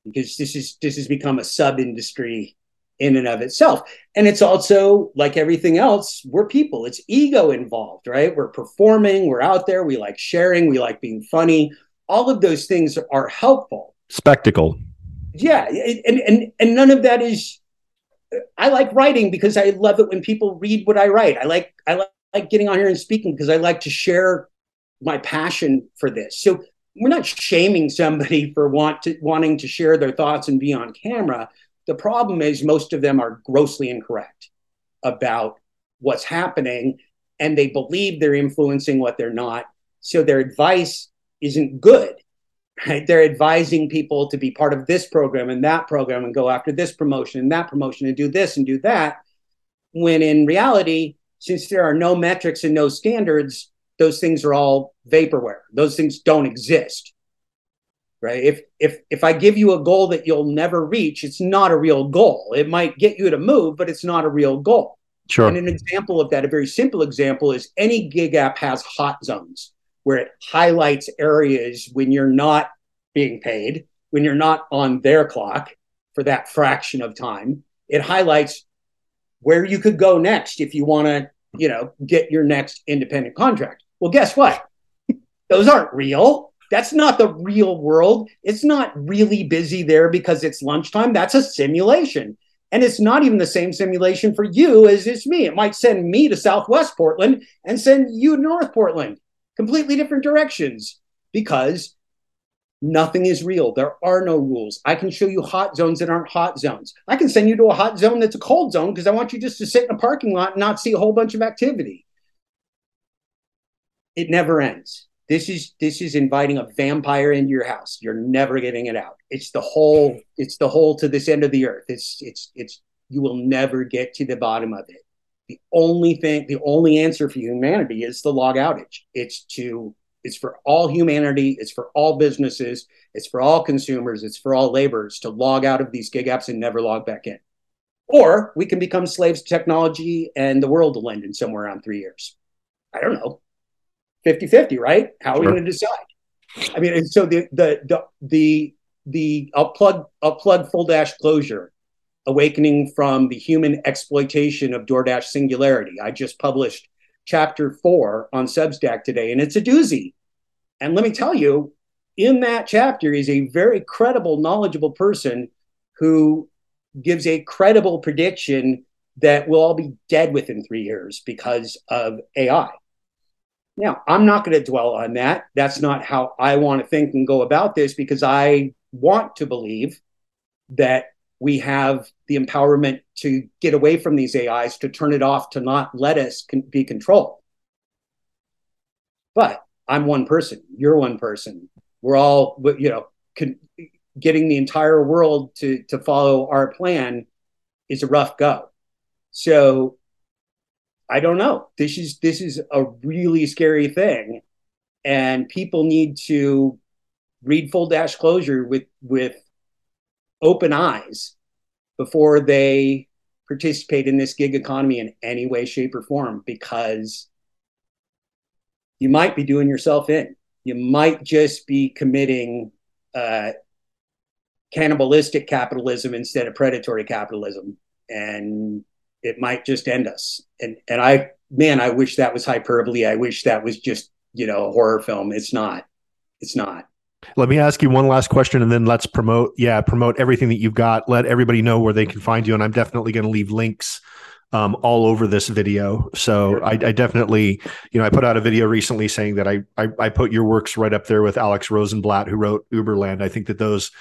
Because this is this has become a sub industry in and of itself. And it's also like everything else we're people. It's ego involved right? We're performing we're out there we like sharing we like being funny. All of those things are helpful. Spectacle. Yeah and and and none of that is i like writing because i love it when people read what i write. I like i like like getting on here and speaking because I like to share my passion for this. So we're not shaming somebody *laughs* for want to, wanting to share their thoughts and be on camera. The problem is most of them are grossly incorrect about what's happening and they believe they're influencing what they're not. So their advice isn't good. Right? They're advising people to be part of this program and that program and go after this promotion and that promotion and do this and do that. When in reality, since there are no metrics and no standards, those things are all vaporware. Those things don't exist. Right? If if if I give you a goal that you'll never reach, it's not a real goal. It might get you to move, but it's not a real goal. Sure. And an example of that, a very simple example, is any gig app has hot zones where it highlights areas when you're not being paid, when you're not on their clock for that fraction of time. It highlights where you could go next if you want to you know, get your next independent contract. Well, guess what? *laughs* Those aren't real. That's not the real world. It's not really busy there because it's lunchtime. That's a simulation. And it's not even the same simulation for you as it's me. It might send me to Southwest Portland and send you to North Portland, completely different directions because nothing is real. There are no rules. I can show you hot zones that aren't hot zones. I can send you to a hot zone that's a cold zone because I want you just to sit in a parking lot and not see a whole bunch of activity. It never ends. This is this is inviting a vampire into your house. You're never getting it out. It's the whole. It's the whole to this end of the earth. It's it's it's. You will never get to the bottom of it. The only thing, the only answer for humanity is the log outage. It's to it's for all humanity. It's for all businesses. It's for all consumers. It's for all laborers to log out of these gig apps and never log back in. Or we can become slaves to technology and the world will end in somewhere around three years. I don't know. 50 50, right? How are sure. we going to decide? I mean, and so the, the, the, the, the, I'll plug, I'll plug Full Dashclosure, awakening from the human exploitation of DoorDash singularity. I just published chapter four on Substack today, and it's a doozy. And let me tell you, in that chapter is a very credible, knowledgeable person who gives a credible prediction that we'll all be dead within three years because of AI. Now, I'm not going to dwell on that. That's not how I want to think and go about this because I want to believe that we have the empowerment to get away from these AIs, to turn it off, to not let us con- be controlled. But I'm one person. You're one person. We're all, you know, con- getting the entire world to to follow our plan is a rough go. So I don't know. This is this is a really scary thing, and people need to read Full Dashclosure with with open eyes before they participate in this gig economy in any way, shape, or form because you might be doing yourself in. You might just be committing uh, cannibalistic capitalism instead of predatory capitalism. And it might just end us. And and I man, I wish that was hyperbole. I wish that was just, you know, a horror film. It's not. It's not. Let me ask you one last question and then let's promote, yeah, promote everything that you've got. Let everybody know where they can find you. And I'm definitely going to leave links um, all over this video. So I, I, definitely, you know, I put out a video recently saying that I, I, I put your works right up there with Alex Rosenblat, who wrote Uberland. I think that those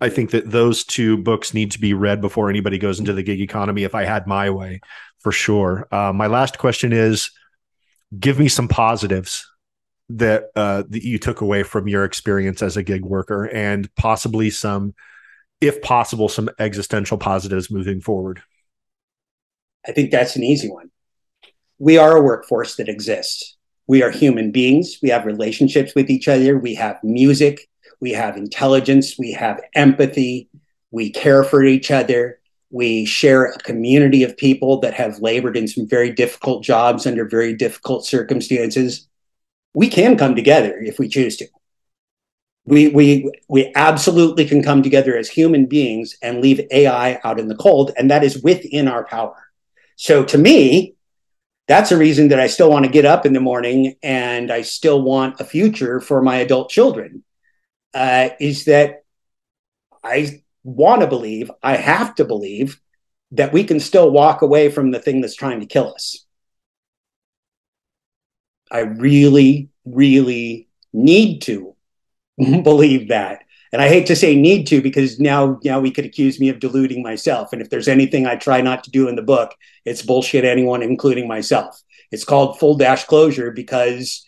I think that those two books need to be read before anybody goes into the gig economy. If I had my way, for sure. Uh, my last question is: Give me some positives that uh, that you took away from your experience as a gig worker, and possibly some, if possible, some existential positives moving forward. I think that's an easy one. We are a workforce that exists. We are human beings. We have relationships with each other. We have music we have intelligence, we have empathy, we care for each other, we share a community of people that have labored in some very difficult jobs under very difficult circumstances. We can come together if we choose to. We, we, we absolutely can come together as human beings and leave AI out in the cold, and that is within our power. So to me, that's a reason that I still want to get up in the morning and I still want a future for my adult children uh, is that I want to believe, I have to believe that we can still walk away from the thing that's trying to kill us. I really, really need to *laughs* believe that. And I hate to say need to because now now we could accuse me of deluding myself. And if there's anything I try not to do in the book, it's bullshit anyone, including myself. It's called Full Dashclosure because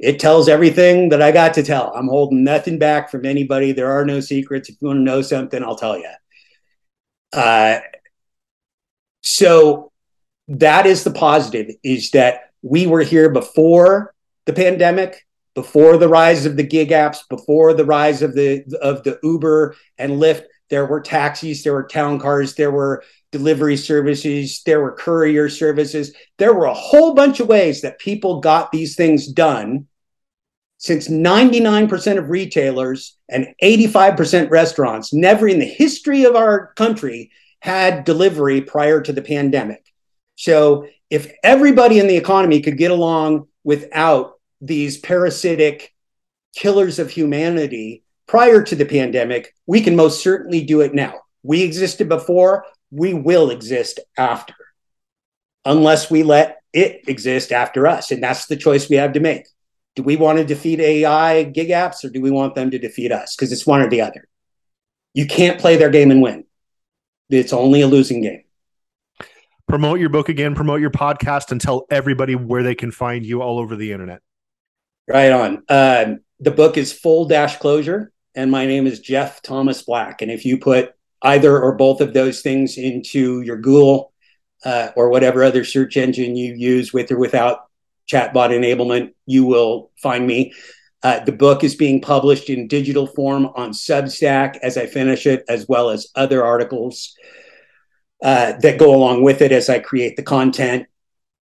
it tells everything that I got to tell. I'm holding nothing back from anybody. There are no secrets. If you want to know something, I'll tell you. Uh, so that is the positive is that we were here before the pandemic, before the rise of the gig apps, before the rise of the of the Uber and Lyft. There were taxis, there were town cars, there were delivery services, there were courier services. There were a whole bunch of ways that people got these things done since 99% of retailers and 85% restaurants never in the history of our country had delivery prior to the pandemic. So if everybody in the economy could get along without these parasitic killers of humanity prior to the pandemic, we can most certainly do it now. We existed before, we will exist after, unless we let it exist after us. And that's the choice we have to make. Do we want to defeat AI gig apps or do we want them to defeat us? Because it's one or the other. You can't play their game and win. It's only a losing game. Promote your book again, promote your podcast, and tell everybody where they can find you all over the internet. Right on. Uh, the book is Full Dashclosure, and my name is Jeff Thomas Black. And if you put either or both of those things into your Google uh, or whatever other search engine you use with or without chatbot enablement, you will find me. Uh, the book is being published in digital form on Substack as I finish it, as well as other articles uh, that go along with it as I create the content.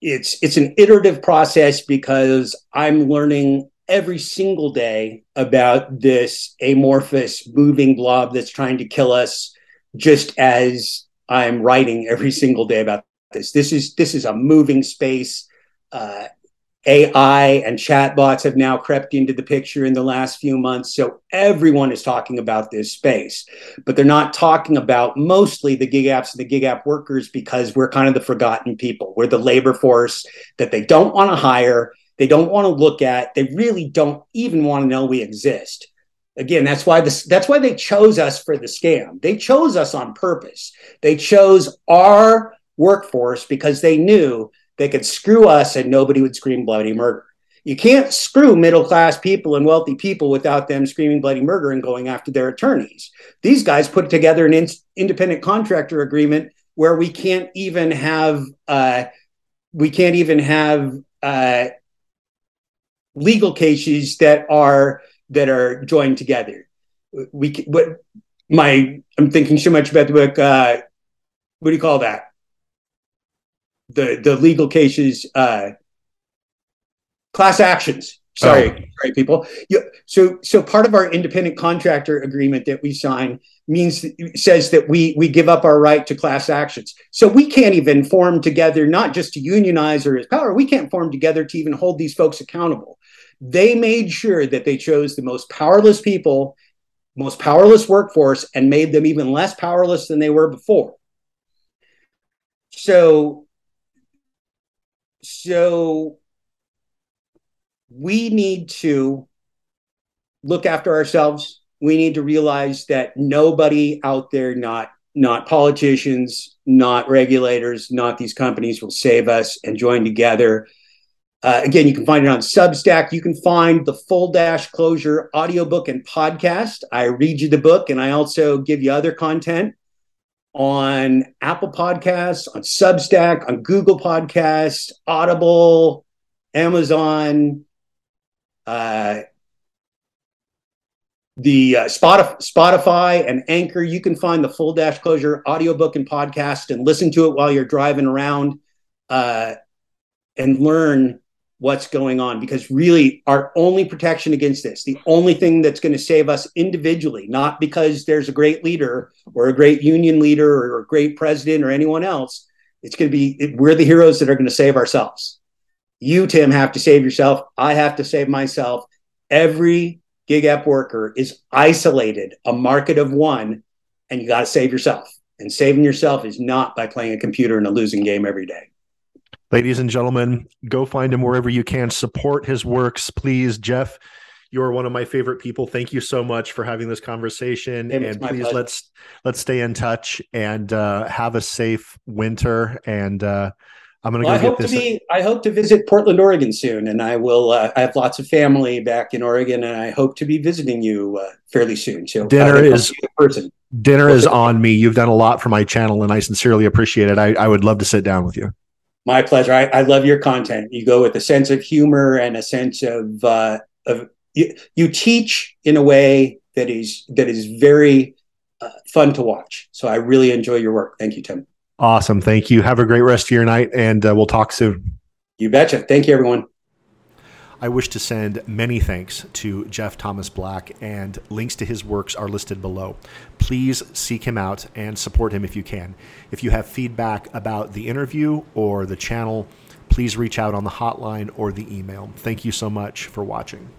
It's it's an iterative process because I'm learning every single day about this amorphous moving blob that's trying to kill us, just as I'm writing every single day about this. This is this is a moving space. Uh, AI and chatbots have now crept into the picture in the last few months. So everyone is talking about this space, but they're not talking about mostly the gig apps and the gig app workers because we're kind of the forgotten people. We're the labor force that they don't want to hire, they don't want to look at, they really don't even want to know we exist. Again, that's why this that's why they chose us for the scam. They chose us on purpose. They chose our workforce because they knew they could screw us and nobody would scream bloody murder. You can't screw middle class people and wealthy people without them screaming bloody murder and going after their attorneys. These guys put together an in- independent contractor agreement where we can't even have uh, we can't even have uh, legal cases that are that are joined together. We what my I'm thinking so much about the book. Uh, what do you call that? The the legal cases uh, class actions. Sorry oh. sorry people. So so part of our independent contractor agreement that we sign means says that we we give up our right to class actions. So we can't even form together not just to unionize or as power we can't form together to even hold these folks accountable. They made sure that they chose the most powerless people most powerless workforce and made them even less powerless than they were before. So so we need to look after ourselves. We need to realize that nobody out there, not not politicians, not regulators, not these companies will save us and join together. Uh, again, you can find it on Substack. You can find the Full Dashclosure audiobook and podcast. I read you the book and I also give you other content on Apple Podcasts, on Substack, on Google Podcasts, Audible, Amazon, uh, the uh, Spotify, and Anchor. You can find the Full Dashclosure audiobook and podcast and listen to it while you're driving around uh, and learn what's going on because really our only protection against this the only thing that's going to save us individually not because there's a great leader or a great union leader or a great president or anyone else it's going to be we're the heroes that are going to save ourselves. You tim have to save yourself. I have to save myself. Every gig app worker is isolated a market of one and you got to save yourself. And saving yourself is not by playing a computer in a losing game every day Ladies and gentlemen, go find him wherever you can. Support his works, please. Jeff, you're one of my favorite people. Thank you so much for having this conversation. And please pleasure. let's let's stay in touch and uh, have a safe winter. And uh, I'm going well, to go get this. Be, I hope to visit Portland, Oregon soon, and I will. Uh, I have lots of family back in Oregon, and I hope to be visiting you uh, fairly soon. So dinner is person. Dinner is on me. You've done a lot for my channel, and I sincerely appreciate it. I, I would love to sit down with you. My pleasure. I, I, love your content. You go with a sense of humor and a sense of uh, of you, you teach in a way that is that is very uh, fun to watch. So I really enjoy your work. Thank you, Tim. Awesome. Thank you. Have a great rest of your night, and uh, we'll talk soon. You betcha. Thank you, everyone. I wish to send many thanks to Jeff Thomas Black, and links to his works are listed below. Please seek him out and support him if you can. If you have feedback about the interview or the channel, please reach out on the hotline or the email. Thank you so much for watching.